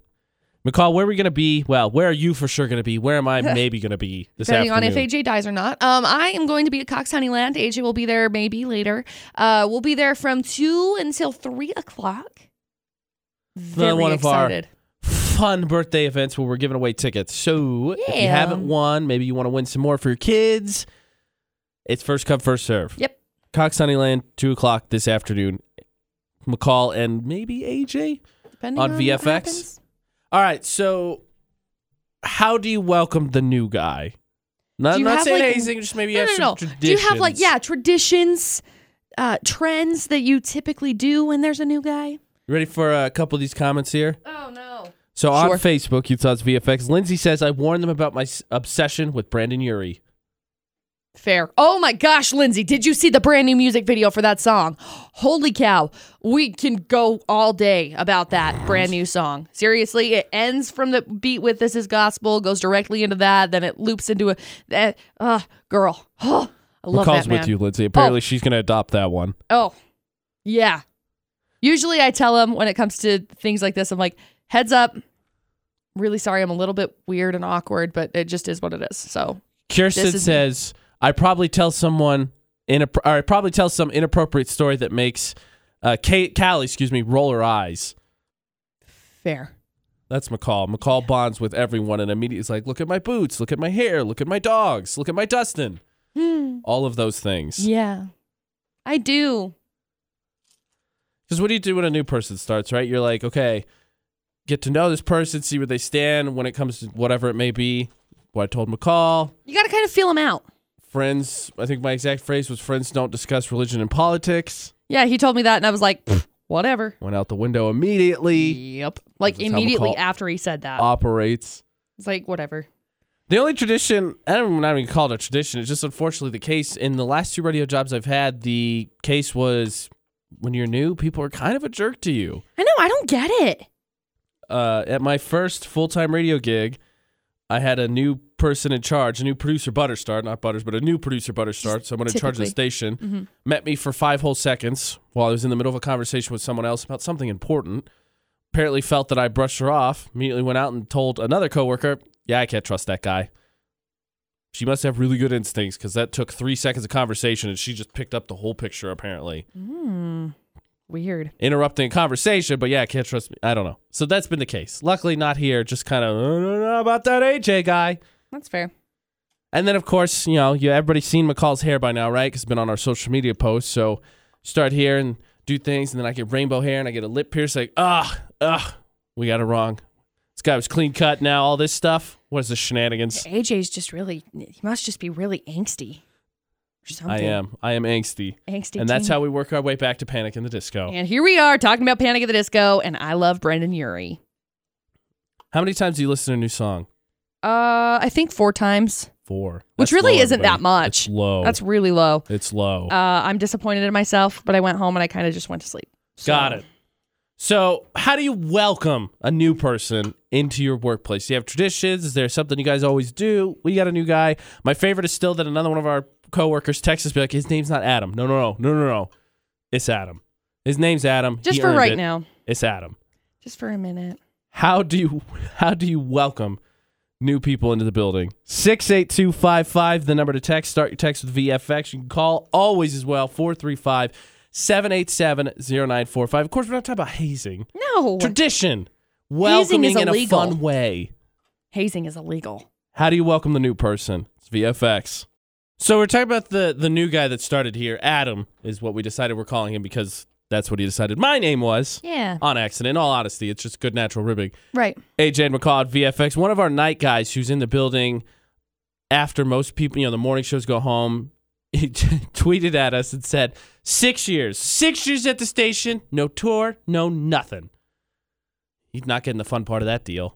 McCall, where are we gonna be? Well, where are you for sure gonna be? Where am I maybe gonna be this Depending on if AJ dies or not. Um, I am going to be at Cox Honeyland. AJ will be there maybe later. Uh, we'll be there from two until three o'clock. Very one of our- excited. Fun birthday events where we're giving away tickets. So if you Yeah. haven't won, maybe you want to win some more for your kids. It's first come, first serve. Yep. Cox Honeyland, two o'clock this afternoon. McCall and maybe AJ. Depending On what VFX? happens. All right. So, how do you welcome the new guy? Not, Do you not have, saying like- hazing, just maybe No, have no, some no. traditions. Do you have like yeah traditions, uh, trends that you typically do when there's a new guy? You ready for a couple of these comments here? Oh no. So on Sure. Facebook, you thoughts VFX. Lindsay says I warned them about my s- obsession with Brendon Urie. Fair. Oh my gosh, Lindsay, did you see the brand new music video for that song? Holy cow. We can go all day about that brand new song. Seriously, it ends from the beat with This is Gospel, goes directly into that, then it loops into a that uh girl. Oh, I love McCall's that man. with you, Lindsay. Apparently, she's going to adopt that one. Oh. Yeah. Usually I tell them when it comes to things like this, I'm like, heads up. Really sorry, I'm a little bit weird and awkward, but it just is what it is. So Kirsten is- says I probably tell someone in a, or I probably tell some inappropriate story that makes uh, Kate, Callie, excuse me, roll her eyes. fair. That's McCall. McCall bonds with everyone and immediately is like, look at my boots, look at my hair, look at my dogs, look at my Dustin. All of those things. Yeah. I do. Because what do you do when a new person starts, right? You're like, okay, get to know this person, see where they stand when it comes to whatever it may be. What I told McCall, You got to kind of feel him out. friends, I think my exact phrase was friends don't discuss religion and politics. Yeah, he told me that, and I was like, whatever. Went out the window immediately. Yep. Like immediately after he said that. Operates. it's like, whatever. The only tradition, I don't not even call it a tradition, it's just unfortunately the case. In the last two radio jobs I've had, the case was when you're new, people are kind of a jerk to you. I know. I don't get it. Uh, at my first full time radio gig, I had a new person in charge, a new producer, Butterstar, not Butters, but a new producer, Butterstart, someone in charge of the station, met me for five whole seconds while I was in the middle of a conversation with someone else about something important. Apparently felt that I brushed her off, immediately went out and told another coworker, yeah, I can't trust that guy. She must have really good instincts because that took three seconds of conversation and she just picked up the whole picture, apparently Weird. interrupting a conversation, but yeah, I can't trust me. I don't know. So that's been the case. Luckily, not here. Just kind of, I don't know about that AJ guy. That's fair. And then, of course, you know, you everybody's seen McCall's hair by now, right? Because it's been on our social media posts. So start here and do things, and then I get rainbow hair and I get a lip pierce. Like, ah, ugh, we got it wrong. This guy was clean cut. Now all this stuff. What is the shenanigans? AJ's just really, he must just be really angsty. Something. I am. I am angsty, Angsty. and that's teen. how we work our way back to Panic in the Disco. And here we are talking about Panic at the Disco, and I love Brendon Urie. How many times do you listen to a new song? Uh, I think four times, Four. which really low, isn't that much. It's low. That's really low. It's low. Uh, I'm disappointed in myself, but I went home and I kind of just went to sleep. So- Got it. So, how do you welcome a new person into your workplace? Do you have traditions? Is there something you guys always do? We got a new guy. My favorite is still that another one of our coworkers texts us, be like, his name's not Adam. No, no, no, no, no, no. It's Adam. His name's Adam. Just He for right it. now. It's Adam. Just for a minute. How do you how do you welcome new people into the building? 68255 the number to text. Start your text with VFX. You can call always as well 435 787 0945. Of course, we're not talking about hazing. No. Tradition. Hazing Welcoming is in a fun way. Hazing is illegal. How do you welcome the new person? It's VFX. So we're talking about the the new guy that started here. Adam is what we decided we're calling him because that's what he decided my name was. Yeah. On accident. In all honesty, it's just good natural ribbing. Right. AJ McCall at VFX. One of our night guys who's in the building after most people, you know, the morning shows go home, he tweeted at us and said, Six years, six years at the station, no tour, no nothing. He's not getting the fun part of that deal.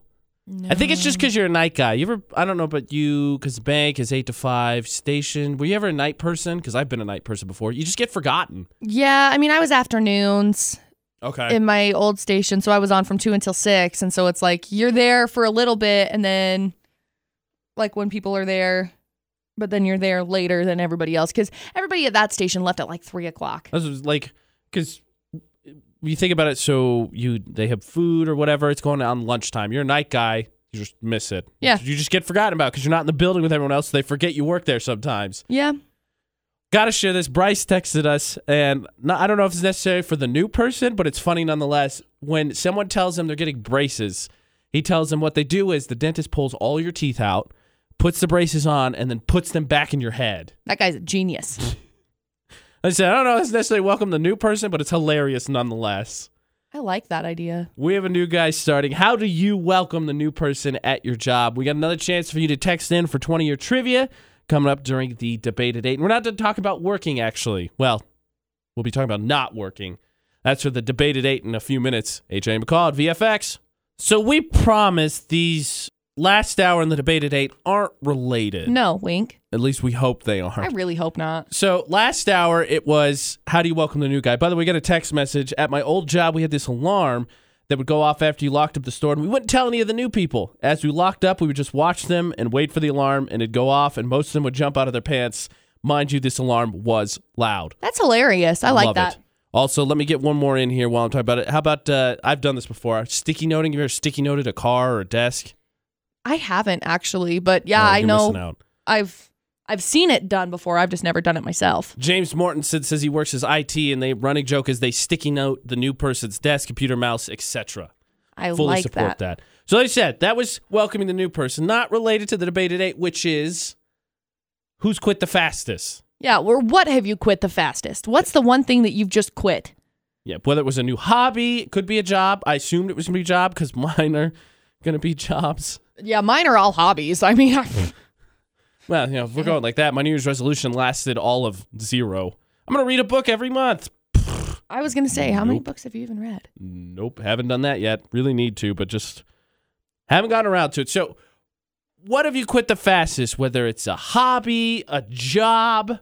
I think it's just because you're a night guy. You ever, I don't know, but you, because the bank is eight to five, station. Were you ever a night person? Because I've been a night person before. You just get forgotten. Yeah. I mean, I was afternoons Okay. in my old station, so I was on from two until six, and so it's like you're there for a little bit, and then like when people are there, but then you're there later than everybody else because everybody at that station left at like three o'clock. This was like because you think about it. So you they have food or whatever. It's going on lunchtime. You're a night guy. You just miss it. Yeah. You just get forgotten about because you're not in the building with everyone else. So they forget you work there sometimes. Yeah. Got to share this. Bryce texted us, and not, I don't know if it's necessary for the new person, but it's funny nonetheless. When someone tells them they're getting braces, He tells them what they do is the dentist pulls all your teeth out, puts the braces on, and then puts them back in your head. That guy's a genius. I said, I don't know if it's necessarily welcome the new person, but it's hilarious nonetheless. I like that idea. We have a new guy starting. How do you welcome the new person at your job? We got another chance for you to text in for 20 year trivia coming up during the debate at 8. And we're not done talking about working, actually. Well, we'll be talking about not working. That's for the debate at 8 in a few minutes. AJ McCall at VFX. So we promised these last hour and the debate at 8 aren't related. No, wink. At least we hope they are. I really hope not. So last hour it was how do you welcome the new guy? By the way, we got a text message at my old job. We had this alarm that would go off after you locked up the store, and we wouldn't tell any of the new people. As we locked up, we would just watch them and wait for the alarm, and it'd go off, and most of them would jump out of their pants. Mind you, this alarm was loud. That's hilarious. I like Love that. It. Also, let me get one more in here while I'm talking about it. How about uh, I've done this before? Sticky noting. You ever sticky noted a car or a desk? I haven't actually, but yeah, Oh, I know out. I've I've seen it done before. I've just never done it myself. James Morton says he works as IT, and they running joke is they sticky note the new person's desk, computer, mouse, etc. I fully like support that. that. So like I said, that was welcoming the new person, not related to the debate today, which is who's quit the fastest. Yeah, or what have you quit the fastest? What's the one thing that you've just quit? Yeah, whether it was a new hobby, it could be a job. I assumed it was a job because mine are gonna be jobs. Yeah, mine are all hobbies. I mean, Well, you know, if we're going like that, my New Year's resolution lasted all of zero. I'm gonna read a book every month. I was gonna say, how many Nope. books have you even read? Nope, haven't done that yet. Really need to, but just haven't gotten around to it. So, what have you quit the fastest? Whether it's a hobby, a job,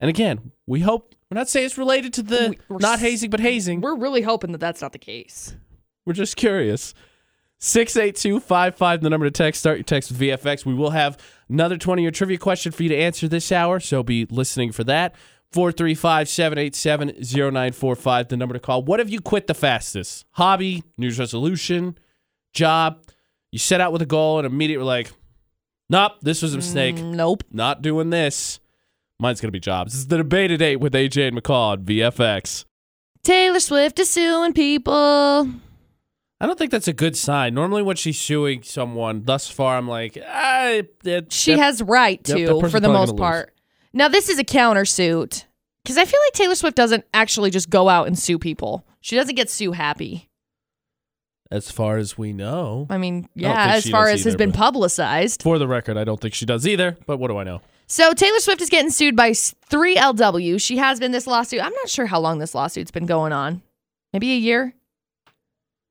and again, we hope we're not saying it's related to the We- we're not s- hazing but hazing. We're really hoping that that's not the case. We're just curious. 68255, the number to text. Start your text with VFX. We will have another 20 year trivia question for you to answer this hour, so be listening for that. 435 787 0945, the number to call. What have you quit the fastest? Hobby, New Year's resolution, job? You set out with a goal and immediately were like, nope, this was a mistake. Mm, nope. Not doing this. Mine's going to be jobs. This is the debate at 8 with AJ and McCall on VFX. Taylor Swift is suing people. I don't think that's a good sign. Normally, when she's suing someone, thus far, I'm like, ah, that, She that- has right to, person's for the most gonna lose. part. Now, this is a countersuit because I feel like Taylor Swift doesn't actually just go out and sue people. She doesn't get sue happy. As far as we know, I mean, yeah, think as far as has been publicized. for the record, I don't think she does either. But what do I know? So Taylor Swift is getting sued by 3LW. She has been this lawsuit. I'm not sure how long this lawsuit's been going on. Maybe a year.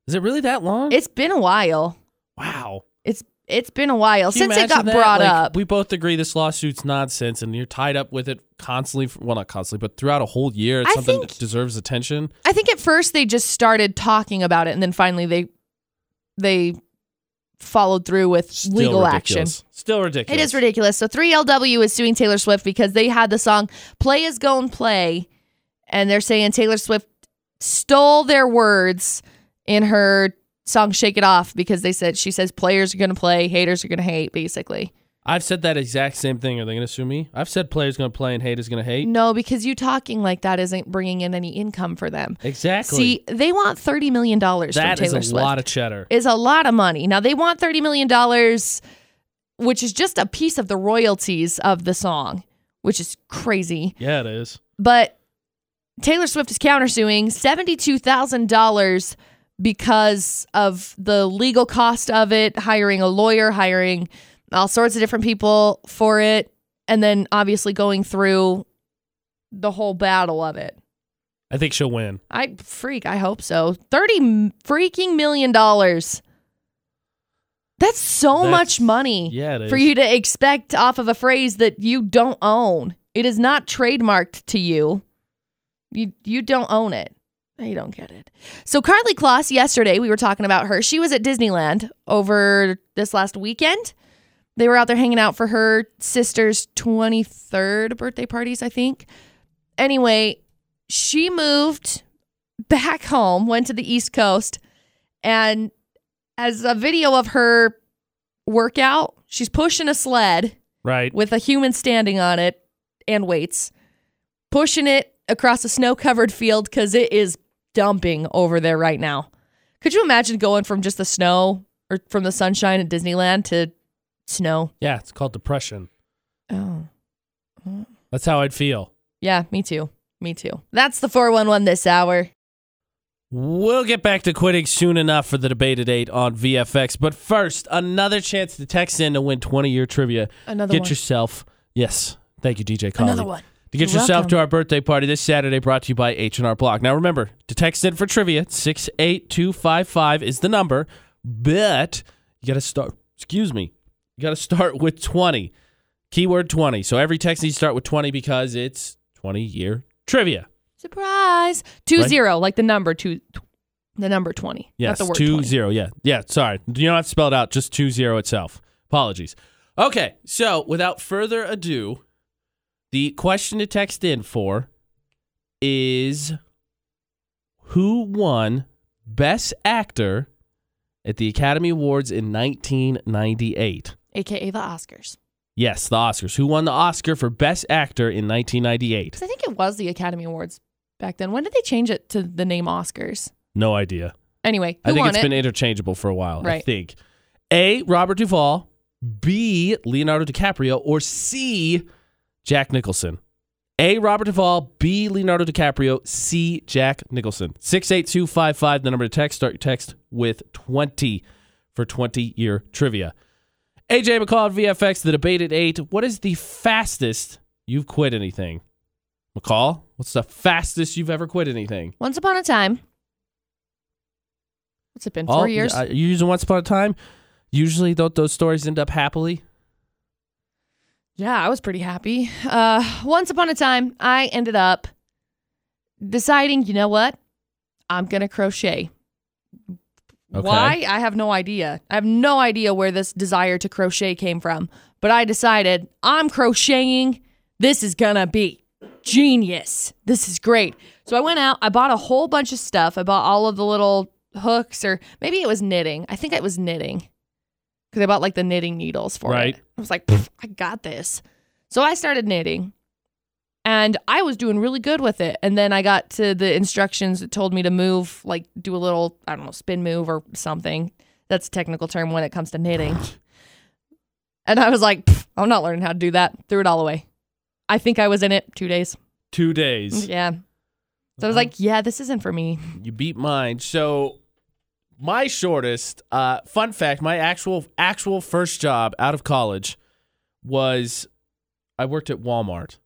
Is it really that long? It's been a while. wow. It's it's been a while Can you since it got imagine that? brought Like, up. We both agree this lawsuit's nonsense, and you're tied up with it constantly. For, well, not constantly, but throughout a whole year. It's I something think- that deserves attention. I think at first they just started talking about it, and then finally they they followed through with Still legal action. ridiculous. Still ridiculous. It is ridiculous. So 3LW is suing Taylor Swift because they had the song "Playas Gon' Play," and they're saying Taylor Swift stole their words in her song "Shake It Off" because they said she says players are gonna play, haters are gonna hate, basically. I've said that exact same thing. Are they going to sue me? I've said players going to play and haters going to hate. No, because you talking like that isn't bringing in any income for them. Exactly. See, they want thirty million dollars from Taylor is a Swift. lot of cheddar. is a lot of money. Now they want $30 million, which is just a piece of the royalties of the song, which is crazy. Yeah, it is. But Taylor Swift is countersuing $72,000 because of the legal cost of it, hiring a lawyer, hiring all sorts of different people for it, and then obviously going through the whole battle of it. I think she'll win. I freak, I hope so. 30 freaking million dollars. That's so That's- much money Yeah, for you to expect off of a phrase that you don't own. It is not trademarked to you. You you don't own it. You don't get it. So Karlie Kloss, yesterday we were talking about her. She was at Disneyland over this last weekend. They were out there hanging out for her sister's 23rd birthday parties, I think. Anyway, she moved back home, went to the East Coast, and as a video of her workout, she's pushing a sled Right. with a human standing on it and weights, pushing it across a snow covered field because it is dumping over there right now. Could you imagine going from just the snow or from the sunshine at Disneyland to snow. Yeah, it's called depression. Oh. oh. That's how I'd feel. Yeah, me too. Me too. That's the 411 this hour. We'll get back to quitting soon enough for the debate at 8 on VFX. But first, another chance to text in to win 20 year trivia. Another get one. yourself, yes, thank you, DJ Collie. Another one. To get You're yourself welcome. to our birthday party this Saturday, brought to you by H&R Block. Now remember, to text in for trivia, 68255 is the number, but you got to start, excuse me, you got to start with 20. Keyword 20. So every text needs to start with 20 because it's 20 year trivia. Surprise. Two Right? zero, like the number two, the number 20. Yes, not the word two 20. zero. Yeah, yeah. Sorry, you don't have to spell it out. Just two zero itself. Apologies. Okay, so without further ado, the question to text in for is who won Best Actor at the Academy Awards in 1998? AKA the Oscars. Yes, the Oscars. Who won the Oscar for Best Actor in 1998? 'Cause I think it was the Academy Awards back then. When did they change it to the name Oscars? No idea. Anyway, I think it's it? been interchangeable for a while. Right. I think A. Robert Duvall, B. Leonardo DiCaprio, or C. Jack Nicholson. A. Robert Duvall, B. Leonardo DiCaprio, C. Jack Nicholson. Six eight two five five. The number to text. Start your text with twenty for twenty year trivia. AJ McCall at VFX. The debate at eight. What is the fastest you've quit anything? McCall, what's the fastest you've ever quit anything? Once upon a time. What's it been? Four All- years? Uh, you using Once Upon a Time? Usually, th- those stories end up happily. Yeah, I was pretty happy. Uh, once upon a time, I ended up deciding, you know what? I'm going to crochet. Okay. Why? I have no idea. I have no idea where this desire to crochet came from. But I decided I'm crocheting. This is going to be genius. This is great. So I went out, I bought a whole bunch of stuff. I bought all of the little hooks, or maybe it was knitting. I think it was knitting because I bought like the knitting needles for Right. it. I was like, I got this. So I started knitting and I was doing really good with it. And then I got to the instructions that told me to move, like do a little, I don't know, spin move or something. That's a technical term when it comes to knitting. And I was like, I'm not learning how to do that. Threw it all away. I think I was in it two days. Two days. Yeah. So I was uh-huh. like, yeah, this isn't for me. You beat mine. So my shortest uh fun fact, my actual actual first job out of college was I worked at Walmart.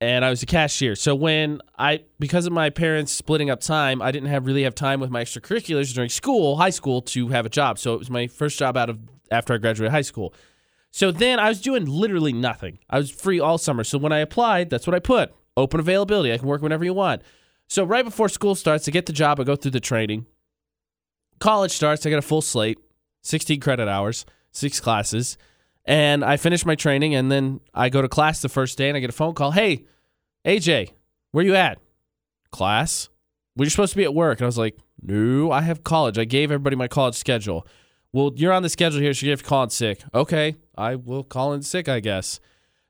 And I was a cashier. So when I because of my parents splitting up time, I didn't have really have time with my extracurriculars during school, high school to have a job. So it was my first job out of after I graduated high school. So then I was doing literally nothing. I was free all summer. So when I applied, that's what I put. Open availability. I can work whenever you want. So right before school starts, I get the job, I go through the training. College starts, I get a full slate, 16 credit hours, six classes. And I finish my training and then I go to class the first day and I get a phone call. Hey, AJ, where you at? Class? Well, you're supposed to be at work. And I was like, no, I have college. I gave everybody my college schedule. Well, you're on the schedule here, so you have to call in sick. Okay, I will call in sick, I guess.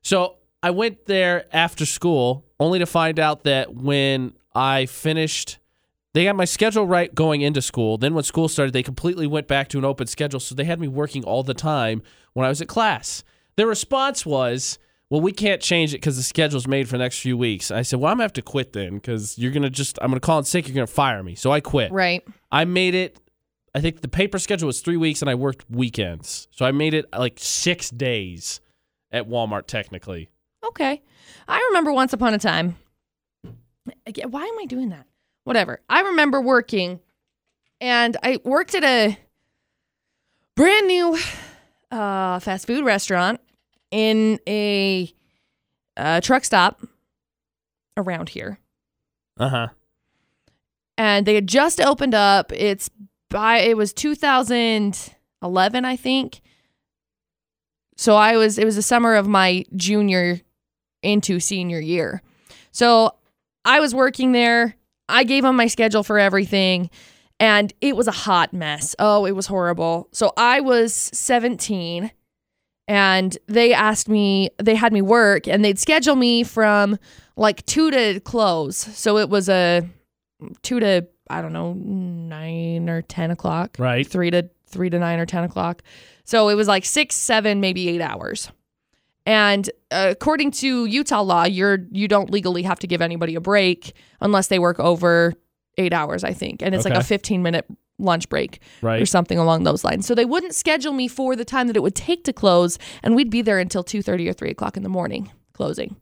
So I went there after school, only to find out that when I finished, they got my schedule right going into school. Then when school started, they completely went back to an open schedule. So they had me working all the time when I was at class. Their response was, well, we can't change it because the schedule's made for the next few weeks. I said, well, I'm going to have to quit then because you're going to just, I'm going to call in sick. You're going to fire me. So I quit. Right. I made it. I think the paper schedule was three weeks, and I worked weekends, so I made it like six days at Walmart. Technically, Okay. I remember once upon a time. Why am I doing that? Whatever. I remember working and I worked at a brand new uh, fast food restaurant in a uh, truck stop around here. uh huh. And they had just opened up. It's by it was 2011, I think. So I was it was the summer of my junior into senior year. So I was working there. I gave them my schedule for everything and it was a hot mess. Oh, it was horrible. So I was 17 and they asked me they had me work and they'd schedule me from like 2 to close. So it was a 2 to I don't know 9 or 10 o'clock Right. 3 to three to nine or 10 o'clock. So it was like six, seven, maybe eight hours. And uh, according to Utah law, you're you don't legally have to give anybody a break unless they work over eight hours, I think. And it's like a 15 minute lunch break or something along those lines. So they wouldn't schedule me for the time that it would take to close, and we'd be there until 2:30 or 3 o'clock in the morning closing.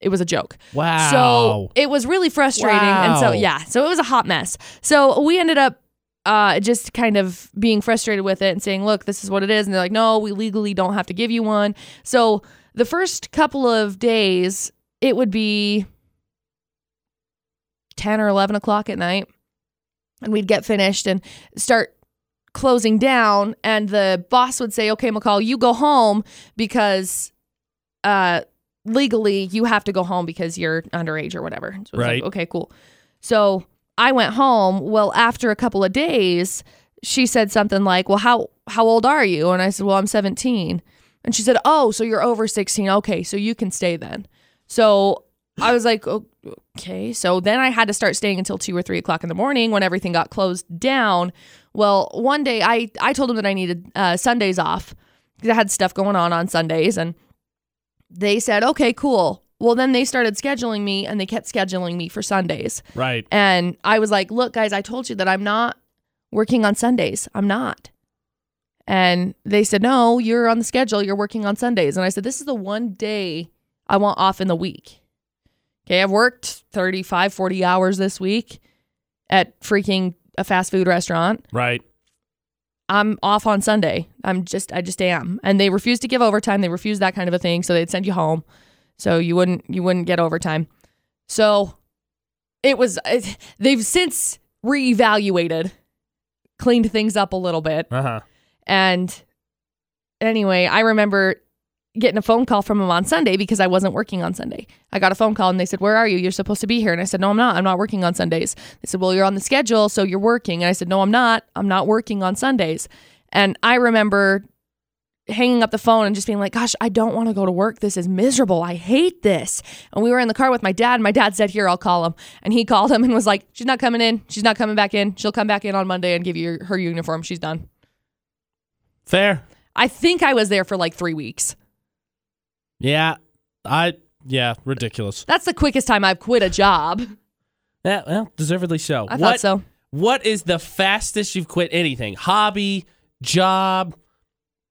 It was a joke. Wow. So it was really frustrating. And so, yeah, so it was a hot mess. So we ended up uh, just kind of being frustrated with it and saying, look, this is what it is. And they're like, no, we legally don't have to give you one. So the first couple of days, it would be 10 or 11 o'clock at night. And we'd get finished and start closing down. And the boss would say, okay, McCall, you go home because uh, legally you have to go home because you're underage or whatever. So Right. Like, okay, cool. So I went home. Well, after a couple of days, she said something like, "Well, how how old are you?" And I said, "Well, I'm 17." And she said, "Oh, so you're over 16. Okay, so you can stay then." So I was like, "Okay." So then I had to start staying until two or three o'clock in the morning when everything got closed down. Well, one day I I told them that I needed uh, Sundays off because I had stuff going on on Sundays, and they said, "Okay, cool." Well, then they started scheduling me, and they kept scheduling me for Sundays. Right. And I was like, look, guys, I told you that I'm not working on Sundays. I'm not. And they said, no, you're on the schedule. You're working on Sundays. And I said, this is the one day I want off in the week. Okay. I've worked 35, 40 hours this week at freaking a fast food restaurant. Right. I'm off on Sunday. I'm just, I just am. And they refused to give overtime. They refused that kind of a thing. So they'd send you home. So you wouldn't, you wouldn't get overtime. So it was, it, they've since reevaluated, cleaned things up a little bit. Uh huh. And anyway, I remember getting a phone call from him on Sunday because I wasn't working on Sunday. I got a phone call and they said, Where are you? You're supposed to be here. And I said, No, I'm not. I'm not working on Sundays. They said, Well, you're on the schedule, so you're working. And I said, No, I'm not. I'm not working on Sundays. And I remember hanging up the phone and just being like, Gosh, I don't want to go to work. This is miserable. I hate this. And we were in the car with my dad, and my dad said, Here, I'll call him. And he called him and was like, She's not coming in. She's not coming back in. She'll come back in on Monday and give you her uniform. She's done. Fair. I think I was there for like three weeks. Yeah. I. Yeah. Ridiculous. That's the quickest time I've quit a job. Yeah. Well, deservedly so. I what, thought so. What is the fastest you've quit anything? Hobby, job,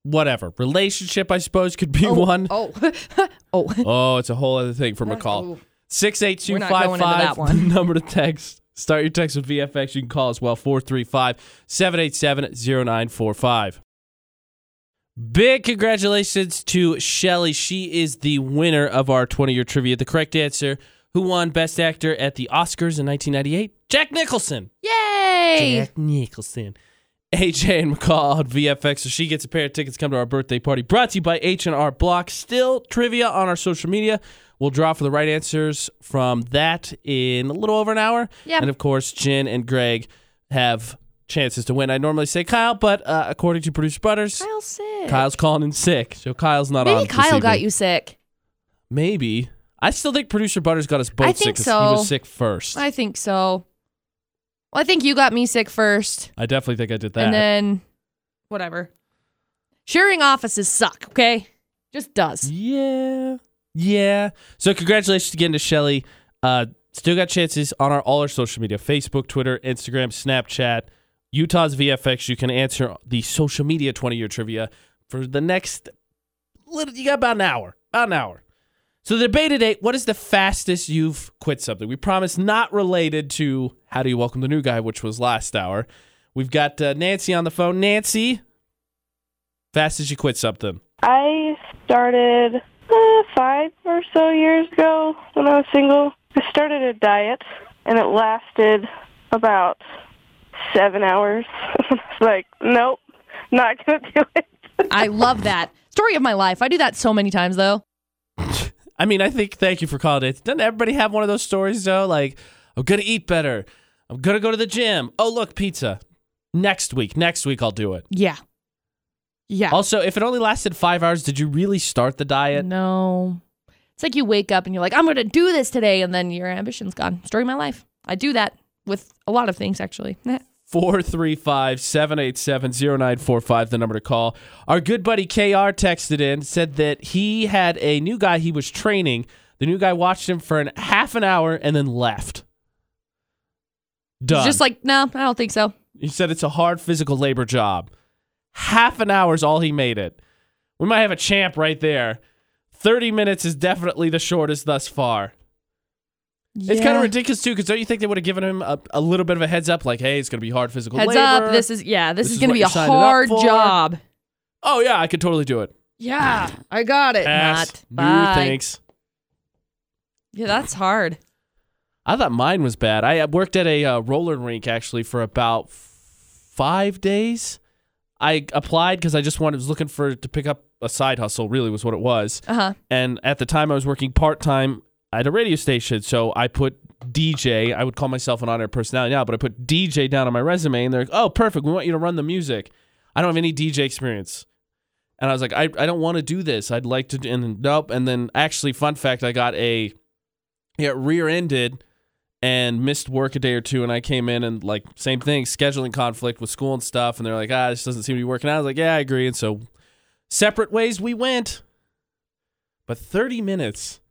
whatever. Relationship, I suppose, could be oh, one. Oh, oh. Oh, it's a whole other thing for McCall. Oh. Six eight two We're not five going into five. that one. Number to text. Start your text with VFX. You can call as well 435 787 0945. Big congratulations to Shelly. She is the winner of our 20 year trivia. The correct answer who won Best Actor at the Oscars in 1998? Jack Nicholson. Yay! Jack Nicholson. AJ and McCall on VFX. So she gets a pair of tickets. Come to our birthday party. Brought to you by H&R Block. Still trivia on our social media. We'll draw for the right answers from that in a little over an hour. Yep. And of course, Jen and Greg have chances to win. I normally say Kyle, but uh, according to producer Butters, Kyle's sick. Kyle's calling in sick. So Kyle's not on. Maybe Kyle got you sick. Maybe. I still think producer Butters got us both I sick think so. he was sick first. I think so. Well, I think you got me sick first, I definitely think I did that. and then whatever. Sharing offices suck. Okay, just does. Yeah. Yeah. So congratulations again to Shelly. Uh still got chances on our all our social media, Facebook, Twitter, Instagram, Snapchat, Utah's VFX. You can answer the social media 20 year trivia for the next little you got about an hour. About an hour. So the debate today, what is the fastest you've quit something? We promise not related to how do you welcome the new guy, which was last hour. We've got uh, Nancy on the phone. Nancy, fastest you quit something. I started uh, five or so years ago when I was single. I started a diet, and it lasted about seven hours. Like, nope, not going to do it. I love that story of my life. I do that so many times though. I mean, I think thank you for calling it. Doesn't everybody have one of those stories though? Like, I'm gonna eat better. I'm gonna go to the gym. Oh, look, pizza. Next week. Next week I'll do it. Yeah. Yeah. Also, if it only lasted five hours, did you really start the diet? No. It's like you wake up and you're like, I'm going to do this today. And then your ambition's gone. Story of my life. I do that with a lot of things, actually. 435 787 0945, the number to call. Our good buddy KR texted in, said that he had a new guy he was training. The new guy watched him for an half an hour and then left. Done. Just like, no, I don't think so. He said it's a hard physical labor job. Half an hour is all he made it. We might have a champ right there. 30 minutes is definitely the shortest thus far. It's kind of ridiculous, too, because don't you think they would have given him a, a little bit of a heads up? Like, hey, it's going to be hard physical Heads labor. up, this is yeah, this, This is is going to be a hard job. Oh, yeah, I could totally do it. Yeah, I got it. Pass. Not. No, Bye. thanks. Yeah, that's hard. I thought mine was bad. I worked at a uh, roller rink actually for about five days. I applied because I just wanted was looking for to pick up a side hustle. Really, was what it was. Uh huh. And at the time, I was working part time at a radio station. So I put DJ. I would call myself an on-air personality now, but I put DJ down on my resume, and they're like, "Oh, perfect. We want you to run the music." I don't have any DJ experience. And I was like, I, I don't want to do this. I'd like to. And nope. And then actually, fun fact, I got a it rear-ended and missed work a day or two and I came in and like same thing, scheduling conflict with school and stuff and they're like, "Ah, this doesn't seem to be working out." I was like, "Yeah, I agree." And so separate ways we went. But 30 minutes.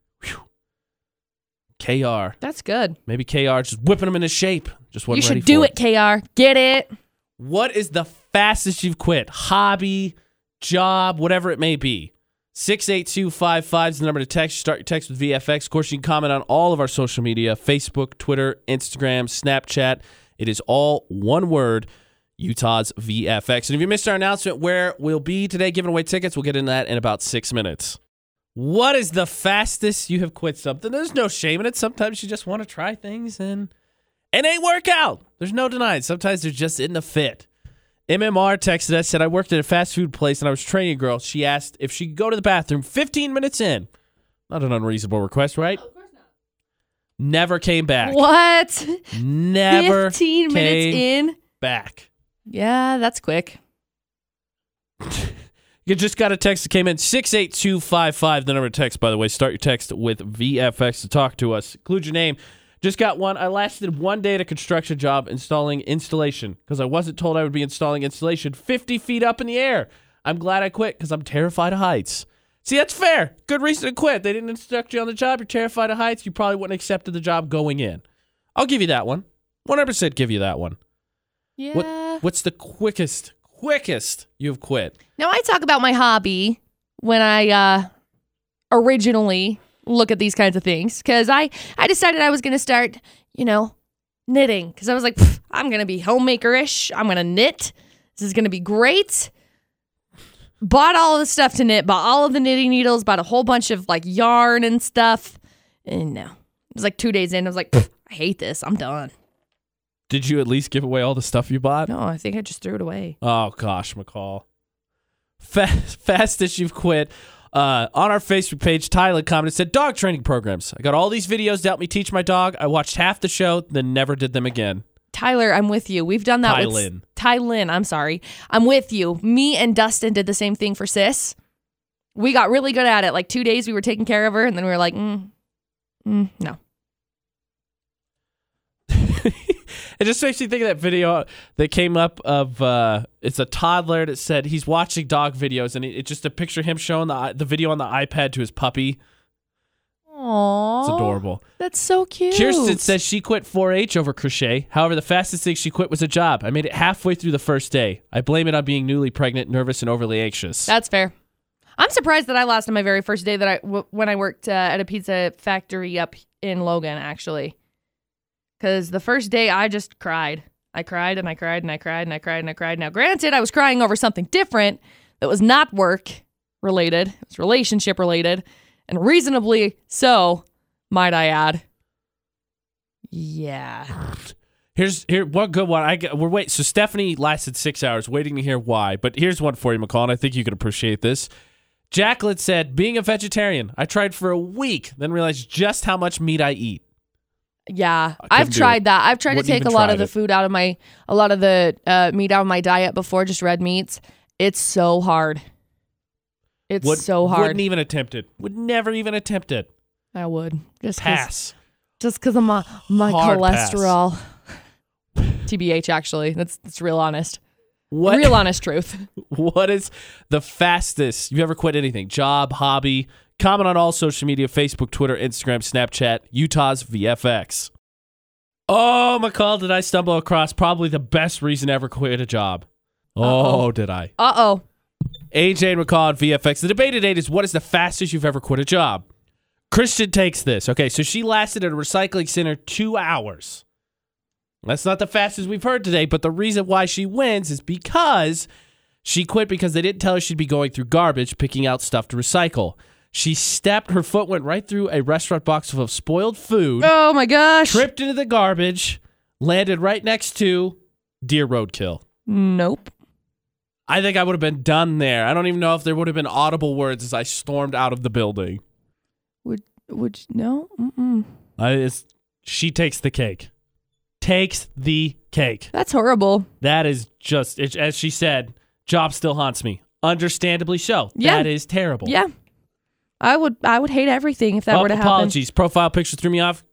KR. That's good. Maybe KR just whipping him into shape. Just wasn't you ready should do for it, KR. Get it? What is the fastest you've quit? Hobby, job, whatever it may be. 68255 is the number to text. Start your text with VFX. Of course, you can comment on all of our social media Facebook, Twitter, Instagram, Snapchat. It is all one word Utah's VFX. And if you missed our announcement where we'll be today giving away tickets, we'll get into that in about six minutes. What is the fastest you have quit something? There's no shame in it. Sometimes you just want to try things and it ain't work out. There's no denying. Sometimes they're just in the fit. MMR texted us, said, I worked at a fast food place and I was training a girl. She asked if she could go to the bathroom 15 minutes in. Not an unreasonable request, right? Of course not. Never came back. What? Never 15 minutes in? back. Yeah, that's quick. You just got a text that came in 68255. The number to text, by the way. Start your text with VFX to talk to us. Include your name. Just got one. I lasted one day at a construction job installing installation because I wasn't told I would be installing installation 50 feet up in the air. I'm glad I quit because I'm terrified of heights. See, that's fair. Good reason to quit. They didn't instruct you on the job. You're terrified of heights. You probably wouldn't have accepted the job going in. I'll give you that one. 100% give you that one. Yeah. What, what's the quickest, quickest you've quit? Now I talk about my hobby when I uh originally look at these kinds of things cuz I I decided I was going to start, you know, knitting cuz I was like I'm going to be homemaker-ish. I'm going to knit. This is going to be great. Bought all the stuff to knit, bought all of the knitting needles, bought a whole bunch of like yarn and stuff. And no. It was like 2 days in. I was like, I hate this. I'm done. Did you at least give away all the stuff you bought? No, I think I just threw it away. Oh gosh, McCall. Fast, fastest you've quit. Uh, on our Facebook page, Tyler commented said dog training programs. I got all these videos to help me teach my dog. I watched half the show, then never did them again. Tyler, I'm with you. We've done that with Tylin. Tylin. I'm sorry. I'm with you. Me and Dustin did the same thing for Sis. We got really good at it. Like two days, we were taking care of her, and then we were like, mm, mm, no. It just makes me think of that video that came up of uh, it's a toddler that said he's watching dog videos and it, it's just a picture of him showing the the video on the iPad to his puppy. Aww, It's adorable. That's so cute. Kirsten says she quit 4-H over crochet. However, the fastest thing she quit was a job. I made it halfway through the first day. I blame it on being newly pregnant, nervous, and overly anxious. that's fair. I'm surprised that I lost on my very first day that I w- when I worked uh, at a pizza factory up in Logan, actually. Because the first day I just cried. I cried and I cried and I cried and I cried and I cried. Now, granted, I was crying over something different that was not work related, it was relationship related, and reasonably so, might I add. Yeah. Here's here one good one. I get, we're wait. So Stephanie lasted six hours waiting to hear why. But here's one for you, McCall, and I think you can appreciate this. Jacqueline said, "Being a vegetarian, I tried for a week, then realized just how much meat I eat. Yeah, I've tried it. that. I've tried to take a lot of the it. food out of my, a lot of the uh, meat out of my diet before, just red meats. It's so hard. It's Would, so hard. Wouldn't even attempt it. Would never even attempt it. I would just Pass. just because of my my Hard cholesterol. TBH, actually. That's, that's real honest. What Real honest truth. what is the fastest you've ever quit anything? Job, hobby? Comment on all social media Facebook, Twitter, Instagram, Snapchat, Utah's VFX. Oh, McCall, did I stumble across probably the best reason ever quit a job? Oh, did I? Uh oh. AJ and McCall at VFX. The debate today is what is the fastest you've ever quit a job? Christian takes this. Okay, so she lasted at a recycling center two hours. That's not the fastest we've heard today, but the reason why she wins is because she quit because they didn't tell her she'd be going through garbage picking out stuff to recycle. She stepped, her foot went right through a restaurant box full of spoiled food, Oh my gosh. tripped into the garbage, landed right next to deer roadkill. Nope. I think I would have been done there. I don't even know if there would have been audible words as I stormed out of the building. Would would you- no? Mm-mm. I, it's, she takes the cake. Takes the cake. That's horrible. That is just, it, as she said, job still haunts me. Understandably so. Yeah. That is terrible. Yeah. I would I would hate everything if that Oh, were to happen. apologies. Profile picture threw me off.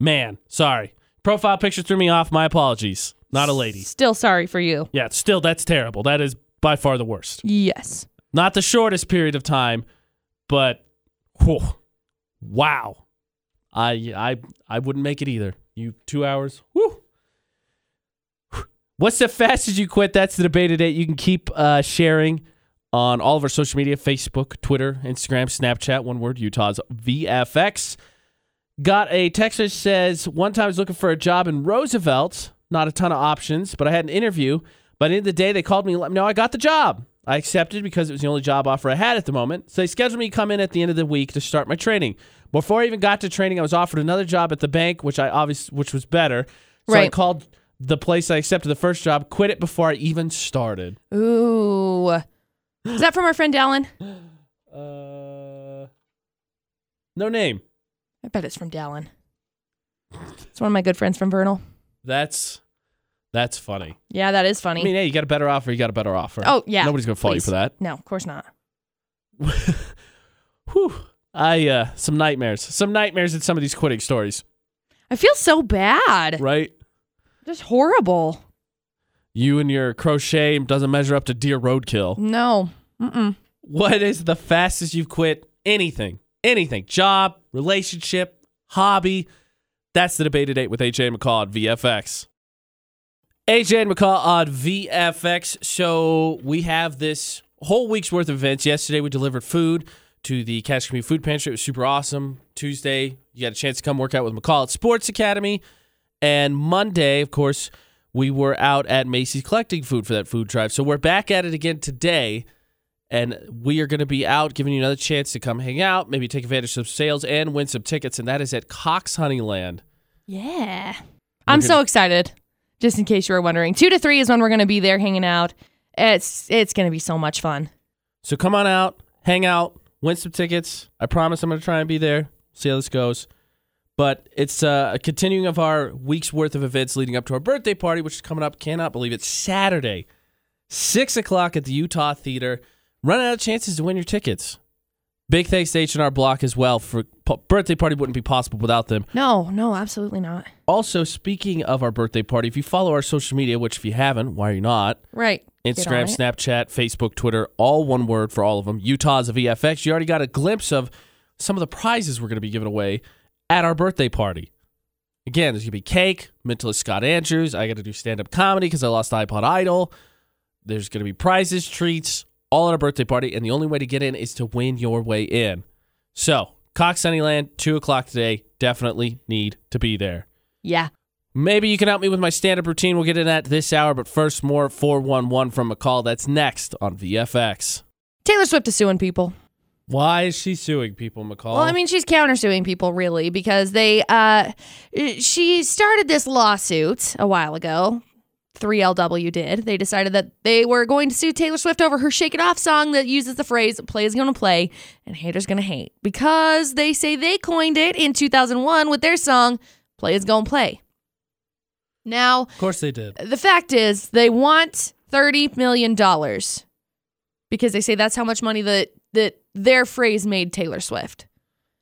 Man, sorry. Profile picture threw me off. My apologies. Not a lady. Still sorry for you. Yeah, still, that's terrible. That is by far the worst. Yes. Not the shortest period of time, but whew, wow. I I I wouldn't make it either. You two hours. Whew. What's the fastest you quit? That's the debate today. You can keep uh, sharing on all of our social media Facebook, Twitter, Instagram, Snapchat, one word, Utah's VFX. Got a text that says, one time I was looking for a job in Roosevelt. Not a ton of options, but I had an interview. But at the the day, they called me and let me know I got the job. I accepted because it was the only job offer I had at the moment. So they scheduled me to come in at the end of the week to start my training. Before I even got to training, I was offered another job at the bank, which I obviously which was better. So I called the place I accepted the first job, quit it before I even started. Ooh. Is that from our friend Dallin? Uh, no name. I bet it's from Dallin. It's one of my good friends from Vernal. That's that's funny. Yeah, that is funny. I mean, hey, you got a better offer. You got a better offer. oh yeah. nobody's gonna fault you for that. No, of course not. Whew. I uh, some nightmares. Some nightmares at some of these quitting stories. I feel so bad. Right? Just horrible. You and your crochet doesn't measure up to deer roadkill. No. Mm-mm. What is the fastest you've quit anything? Anything. Job, relationship, hobby. That's the debate today with AJ and McCall at VFX. AJ and McCall on VFX. So we have this whole week's worth of events. Yesterday we delivered food to the Cache Community Food Pantry. It was super awesome. Tuesday, you got a chance to come work out with McCall at Sports Academy. And Monday, of course, we were out at Macy's collecting food for that food drive. So we're back at it again today. And we are going to be out giving you another chance to come hang out, maybe take advantage of some sales and win some tickets. And that is at Cox Honeyland. Yeah. I'm so excited. Just in case you were wondering. Two to three is when we're gonna be there hanging out. It's it's gonna be so much fun. So come on out, hang out, win some tickets. I promise I'm going to try and be there. See how this goes. But it's uh, a continuing of our week's worth of events leading up to our birthday party, which is coming up. Cannot believe it's Saturday, six o'clock at the Utah Theater. Running out of chances to win your tickets. Big thanks to H&R Block as well for birthday party wouldn't be possible without them. No, no, absolutely not. Also, speaking of our birthday party, if you follow our social media, which if you haven't, why are you not? Right. Instagram. Snapchat, Facebook, Twitter, all one word for all of them. Utah's a VFX. You already got a glimpse of some of the prizes we're going to be giving away at our birthday party. Again, there's going to be cake, mentalist Scott Andrews. I got to do stand up comedy because I lost iPod Idol. There's going to be prizes, treats, all at a birthday party. And the only way to get in is to win your way in. So, Cox Honeyland, 2 o'clock today. Definitely need to be there. Yeah. Maybe you can help me with my stand up routine. We'll get in that this hour, but first, more 411 from McCall. That's next on VFX. Taylor Swift is suing people. Why is she suing people, McCall? Well, I mean, she's countersuing people really because they uh she started this lawsuit a while ago. 3LW did. They decided that they were going to sue Taylor Swift over her Shake It Off song that uses the phrase playas going to play and haters going to hate because they say they coined it in 2001 with their song Playas going to play. Now, of course they did. the fact is they want 30 million dollars because they say that's how much money that that their phrase made Taylor Swift.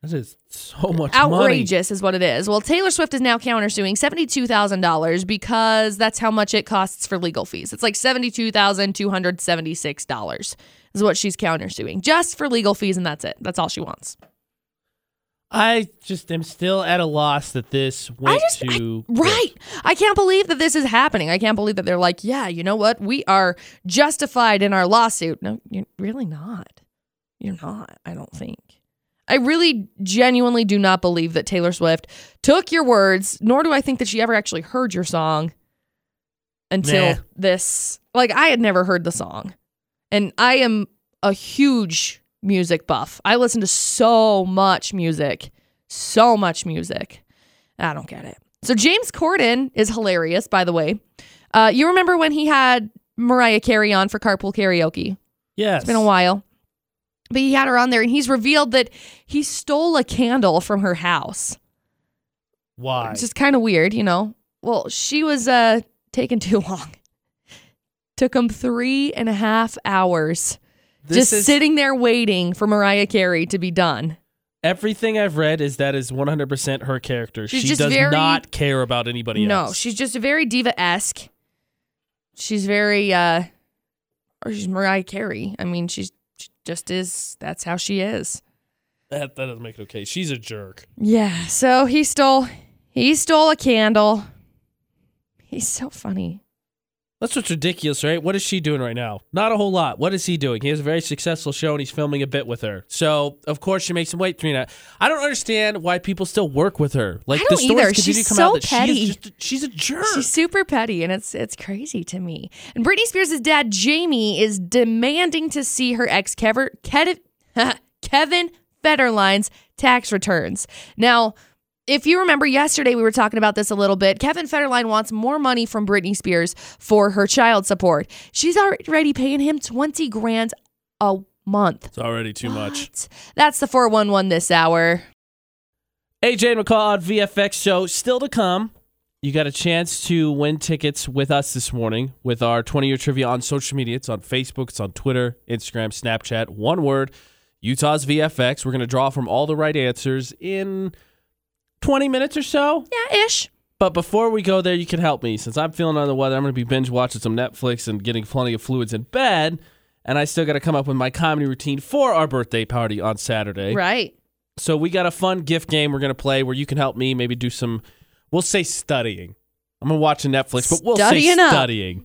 That is so much money. Outrageous is what it is. Well, Taylor Swift is now countersuing $72,000 because that's how much it costs for legal fees. It's like $72,276 is what she's countersuing just for legal fees, and that's it. That's all she wants. I just am still at a loss that this went just- to Right. I can't believe that this is happening. I can't believe that they're like, yeah, you know what? We are justified in our lawsuit. No, you're really not. You're not, I don't think. I really genuinely do not believe that Taylor Swift took your words, nor do I think that she ever actually heard your song until Nah. this. Like, I had never heard the song. And I am a huge music buff. I listen to so much music, so much music. I don't get it. So James Corden is hilarious, by the way. Uh, you remember when he had Mariah Carey on for Carpool Karaoke? Yes. It's been a while. But he had her on there and he's revealed that he stole a candle from her house. Why? It's just kind of weird, you know? Well, she was uh, taking too long. Took him three and a half hours This just is- sitting there waiting for Mariah Carey to be done. Everything I've read is that is 100% her character. She's she does very- not care about anybody No, else. she's just very diva esque. She's very, uh, or she's Mariah Carey. I mean, she's she just is. That's how she is. that, that doesn't make it okay. She's a jerk. Yeah. So he stole, he stole a candle. He's so funny. That's what's ridiculous, right? What is she doing right now? Not a whole lot. What is he doing? He has a very successful show and he's filming a bit with her. So, of course, she makes him wait three nights. I don't understand why people still work with her. Like, I the don't stories either. continue She's to come so out that she petty. is just she's a jerk. She's super petty, and it's it's crazy to me. And Britney Spears' dad Jamie is demanding to see her ex Kevin Kevin Federline's tax returns. Now, if you remember yesterday, we were talking about this a little bit. Kevin Federline wants more money from Britney Spears for her child support. She's already paying him twenty grand a month. it's already too much. That's the four one one this hour. AJ and McCall on VFX show still to come. You got a chance to win tickets with us this morning with our 20 year trivia on social media. It's on Facebook, it's on Twitter, Instagram, Snapchat. One word Utah's VFX. We're going to draw from all the right answers in 20 minutes or so. Yeah, ish. But before we go there, you can help me. Since I'm feeling under the weather, I'm going to be binge watching some Netflix and getting plenty of fluids in bed. And I still got to come up with my comedy routine for our birthday party on Saturday. Right. So we got a fun gift game we're gonna play where you can help me maybe do some we'll say studying. I'm gonna watch a Netflix, but we'll Studying say up. studying.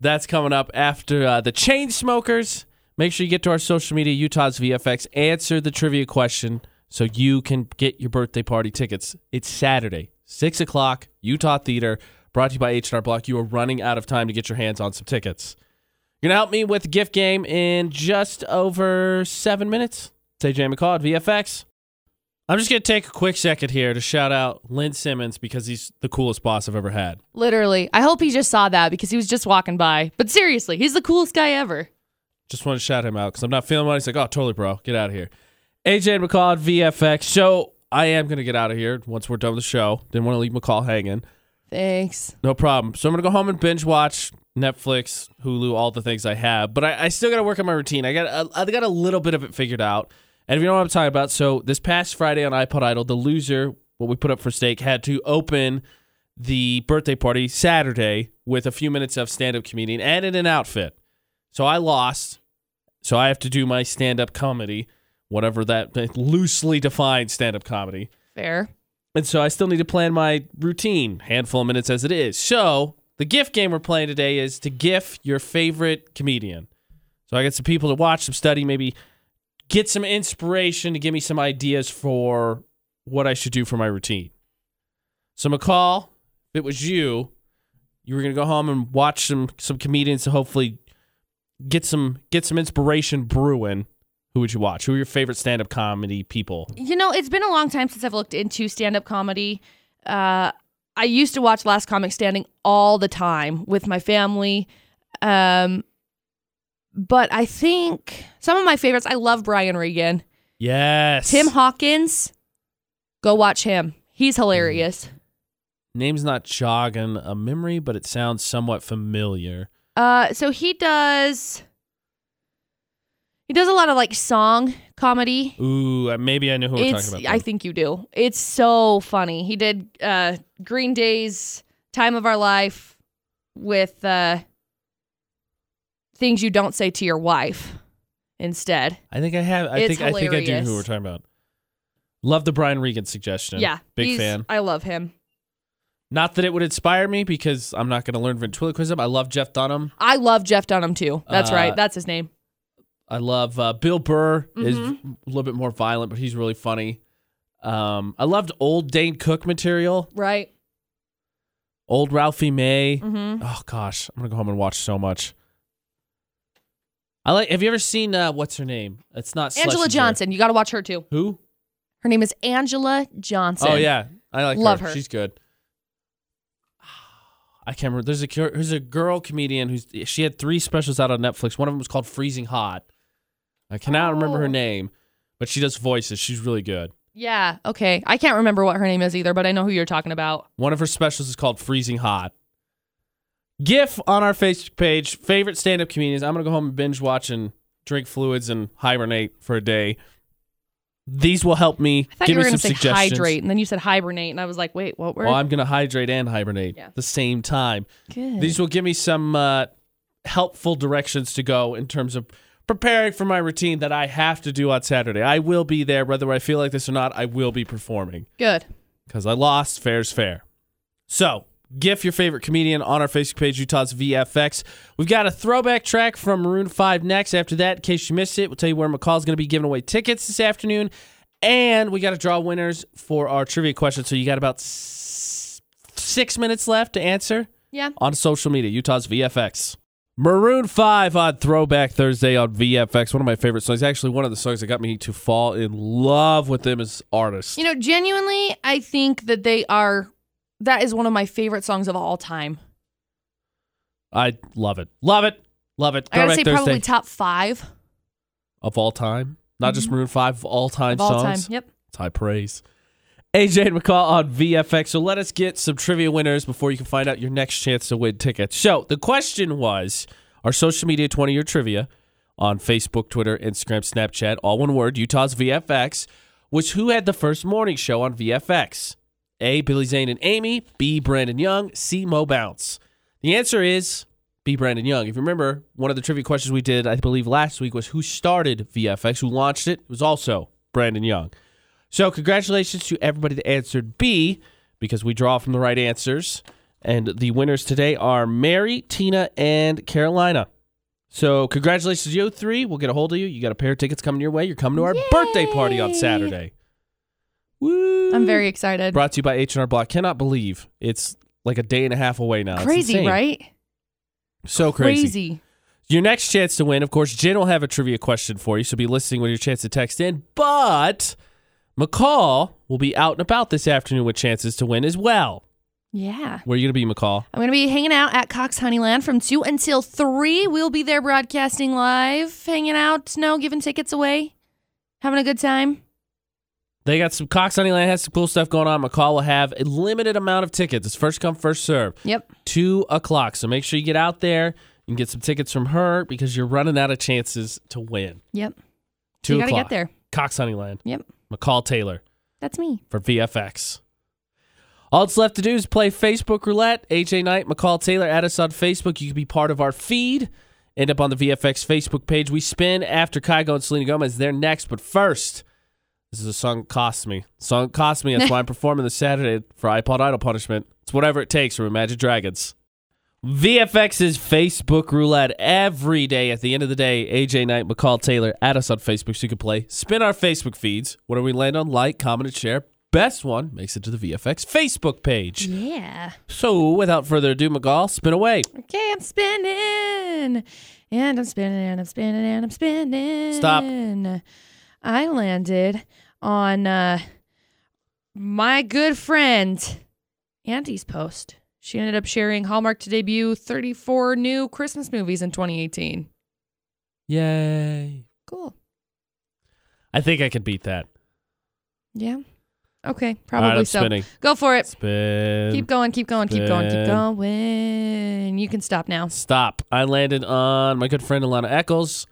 That's coming up after uh, the Chainsmokers. Make sure you get to our social media, Utah's VFX, answer the trivia question so you can get your birthday party tickets. It's Saturday, six o'clock, Utah Theater, brought to you by H&R Block. You are running out of time to get your hands on some tickets. You're gonna help me with the gift game in just over seven minutes. It's AJ McCall at VFX. I'm just gonna take a quick second here to shout out Lynn Simmons because he's the coolest boss I've ever had. Literally. I hope he just saw that because he was just walking by. But seriously, he's the coolest guy ever. Just want to shout him out because I'm not feeling well. He's like, oh, totally, bro. Get out of here. AJ and McCall at VFX. So I am gonna get out of here once we're done with the show. Didn't want to leave McCall hanging. Thanks. No problem. So I'm gonna go home and binge watch Netflix, Hulu, all the things I have. But I, I still gotta work on my routine. I got a, I got a little bit of it figured out. And if you know what I'm talking about, so this past Friday on iPod Idol, the loser, what we put up for stake, had to open the birthday party Saturday with a few minutes of stand-up comedian and in an outfit. So I lost. So I have to do my stand-up comedy, whatever that loosely defined stand-up comedy. Fair. And so I still need to plan my routine, handful of minutes as it is. So the gift game we're playing today is to GIF your favorite comedian. So I get some people to watch, some study, maybe get some inspiration to give me some ideas for what I should do for my routine. So McCall, if it was you, you were gonna go home and watch some some comedians to hopefully get some get some inspiration brewing. Who would you watch? Who are your favorite stand up comedy people? You know, it's been a long time since I've looked into stand up comedy. Uh, I used to watch Last Comic Standing all the time with my family. Um, but I think some of my favorites, I love Brian Regan. Yes. Tim Hawkins, go watch him. He's hilarious. Name's not jogging a memory, but it sounds somewhat familiar. Uh, so he does. He does a lot of like song comedy. Ooh, uh, maybe I know who we're It's talking about. I think you do. It's so funny. He did uh Green Day's Time of Our Life with uh things you don't say to your wife instead. I think I have. I It's think I think I do know who we're talking about. Love the Brian Regan suggestion. Yeah. big fan. I love him. Not that it would inspire me because I'm not going to learn ventriloquism. I love Jeff Dunham. I love Jeff Dunham too. That's Uh, right. That's his name. I love uh, Bill Burr is Mm-hmm. a little bit more violent, but he's really funny. Um, I loved old Dane Cook material, Right. old Ralphie May. Mm-hmm. Oh gosh, I'm gonna go home and watch so much. I like. Have you ever seen uh, what's her name? It's not Anjelah Johnson. You got to watch her too. Who? Her name is Anjelah Johnson. Oh yeah, I like Love her. her. She's good. I can't remember. There's a there's a girl comedian who's she had three specials out on Netflix. One of them was called Freezing Hot. I cannot remember her Oh. name, but she does voices. She's really good. Yeah. Okay. I can't remember what her name is either, but I know who you're talking about. One of her specials is called Freezing Hot. GIF on our Facebook page. Favorite stand up comedians. I'm gonna go home and binge watch and drink fluids and hibernate for a day. These will help me. I thought Give you were me going some to say suggestions. hydrate, and then you said hibernate, and I was like, wait, what word? Well, I'm gonna hydrate and hibernate Yeah. at the same time. Good. These will give me some uh, helpful directions to go in terms of preparing for my routine that I have to do on Saturday. I will be there, whether I feel like this or not. I will be performing Good. because I lost. Fair's fair. So, GIF your favorite comedian on our Facebook page, Utah's VFX. We've got a throwback track from Maroon 5 next. After that, in case you missed it, we'll tell you where McCall's going to be giving away tickets this afternoon. And we got to draw winners for our trivia question. So, you got about s- six minutes left to answer Yeah. on social media, Utah's VFX. Maroon 5 on Throwback Thursday on VFX. One of my favorite songs. Actually, one of the songs that got me to fall in love with them as artists. You know, genuinely, I think that they are. That is one of my favorite songs of all time. I love it. Love it. Love it. I gotta Throwback say, Thursday probably top five of all time. Not just mm-hmm. Maroon 5, of all time of all songs. time. Yep. It's high praise. AJ and McCall on VFX. So let us get some trivia winners before you can find out your next chance to win tickets. So the question was our social media 20 year trivia on Facebook, Twitter, Instagram, Snapchat, all one word, Utah's VFX, was who had the first morning show on VFX? A. Billy Zane and Amy. B. Brandon Young. C. Mo Bounce. The answer is B. Brandon Young. If you remember, one of the trivia questions we did, I believe, last week was who started VFX, who launched it. It was also Brandon Young. So, congratulations to everybody that answered B because we draw from the right answers. And the winners today are Mary, Tina, and Carolina. So, congratulations, to you three. We'll get a hold of you. You got a pair of tickets coming your way. You're coming to our birthday party on Saturday. Woo! I'm very excited. Brought to you by H&R Block. Cannot believe it's like a day and a half away now. Crazy, right? So crazy. Crazy. Your next chance to win, of course, Jen will have a trivia question for you, so be listening with your chance to text in. But McCall will be out and about this afternoon with chances to win as well. Yeah. Where are you going to be, McCall? I'm going to be hanging out at Cox Honeyland from 2 until 3. We'll be there broadcasting live, hanging out, no, giving tickets away, having a good time. They got some Cox Honeyland has some cool stuff going on. McCall will have a limited amount of tickets. It's first come, first serve. Yep. Two o'clock. So make sure you get out there and get some tickets from her because you're running out of chances to win. Yep. Two you got to get there. Cox Honeyland. Yep. McCall Taylor. That's me. for VFX. All it's left to do is play Facebook roulette. AJ Knight, McCall Taylor, add us on Facebook. You can be part of our feed. End up on the VFX Facebook page. We spin after Kygo and Selena Gomez. They're next. But first, this is a song that cost me. Song cost me. That's why I'm performing this Saturday for iPod Idol Punishment. It's whatever it takes from Imagine Dragons. VFX's Facebook roulette every day. At the end of the day, AJ Knight, McCall Taylor, add us on Facebook so you can play. Spin our Facebook feeds. What do we land on? Like, comment, and share. Best one makes it to the VFX Facebook page. Yeah. So, without further ado, McCall, spin away. Okay, I'm spinning. And I'm spinning and I'm spinning and I'm spinning. Stop. I landed on uh, my good friend Andy's post. She ended up sharing Hallmark to debut 34 new Christmas movies in 2018. Yay. Cool. I think I could beat that. Yeah. Okay, right, probably I'm so. spinning. Go for it. Spin. Keep going, keep going, keep going, keep spin. going. You can stop now. Stop. I landed on my good friend Alana Eccles.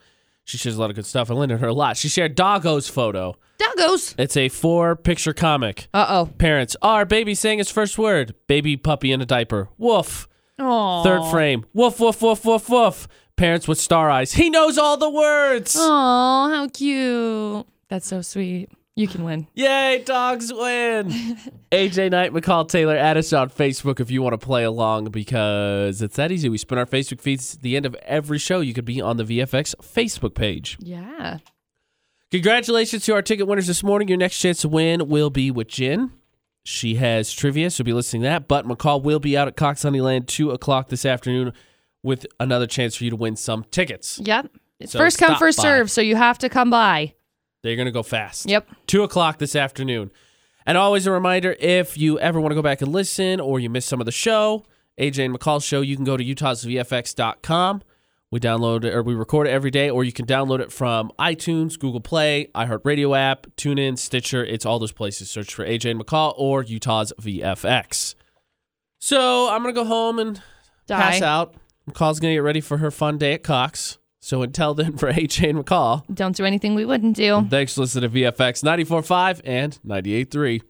She shares a lot of good stuff. I lend her a lot. She shared Doggo's photo. Doggos. It's a four picture comic. Uh oh. Parents, our baby saying his first word. Baby puppy in a diaper. Woof. Oh. Third frame. Woof, woof, woof, woof, woof. Parents with star eyes. He knows all the words. Oh, how cute. That's so sweet. You can win. Yay, dogs win. AJ Knight, McCall Taylor, add us on Facebook if you want to play along because it's that easy. We spin our Facebook feeds at the end of every show. You could be on the VFX Facebook page. Yeah. Congratulations to our ticket winners this morning. Your next chance to win will be with Jen. She has trivia, so be listening to that. But McCall will be out at Cox Honeyland 2 o'clock this afternoon with another chance for you to win some tickets. Yep. It's So first come, first by. serve, so you have to come by. They're going to go fast. Yep. 2 o'clock this afternoon. And always a reminder if you ever want to go back and listen or you missed some of the show, AJ and McCall's show, you can go to utahsvfx.com. We download it or we record it every day, or you can download it from iTunes, Google Play, iHeartRadio app, TuneIn, Stitcher. It's all those places. Search for AJ and McCall or Utah's VFX. So I'm going to go home and pass out. McCall's going to get ready for her fun day at Cox. So until then, for AJ and McCall, Don't do anything we wouldn't do. thanks for listening to VFX 94.5 and 98.3.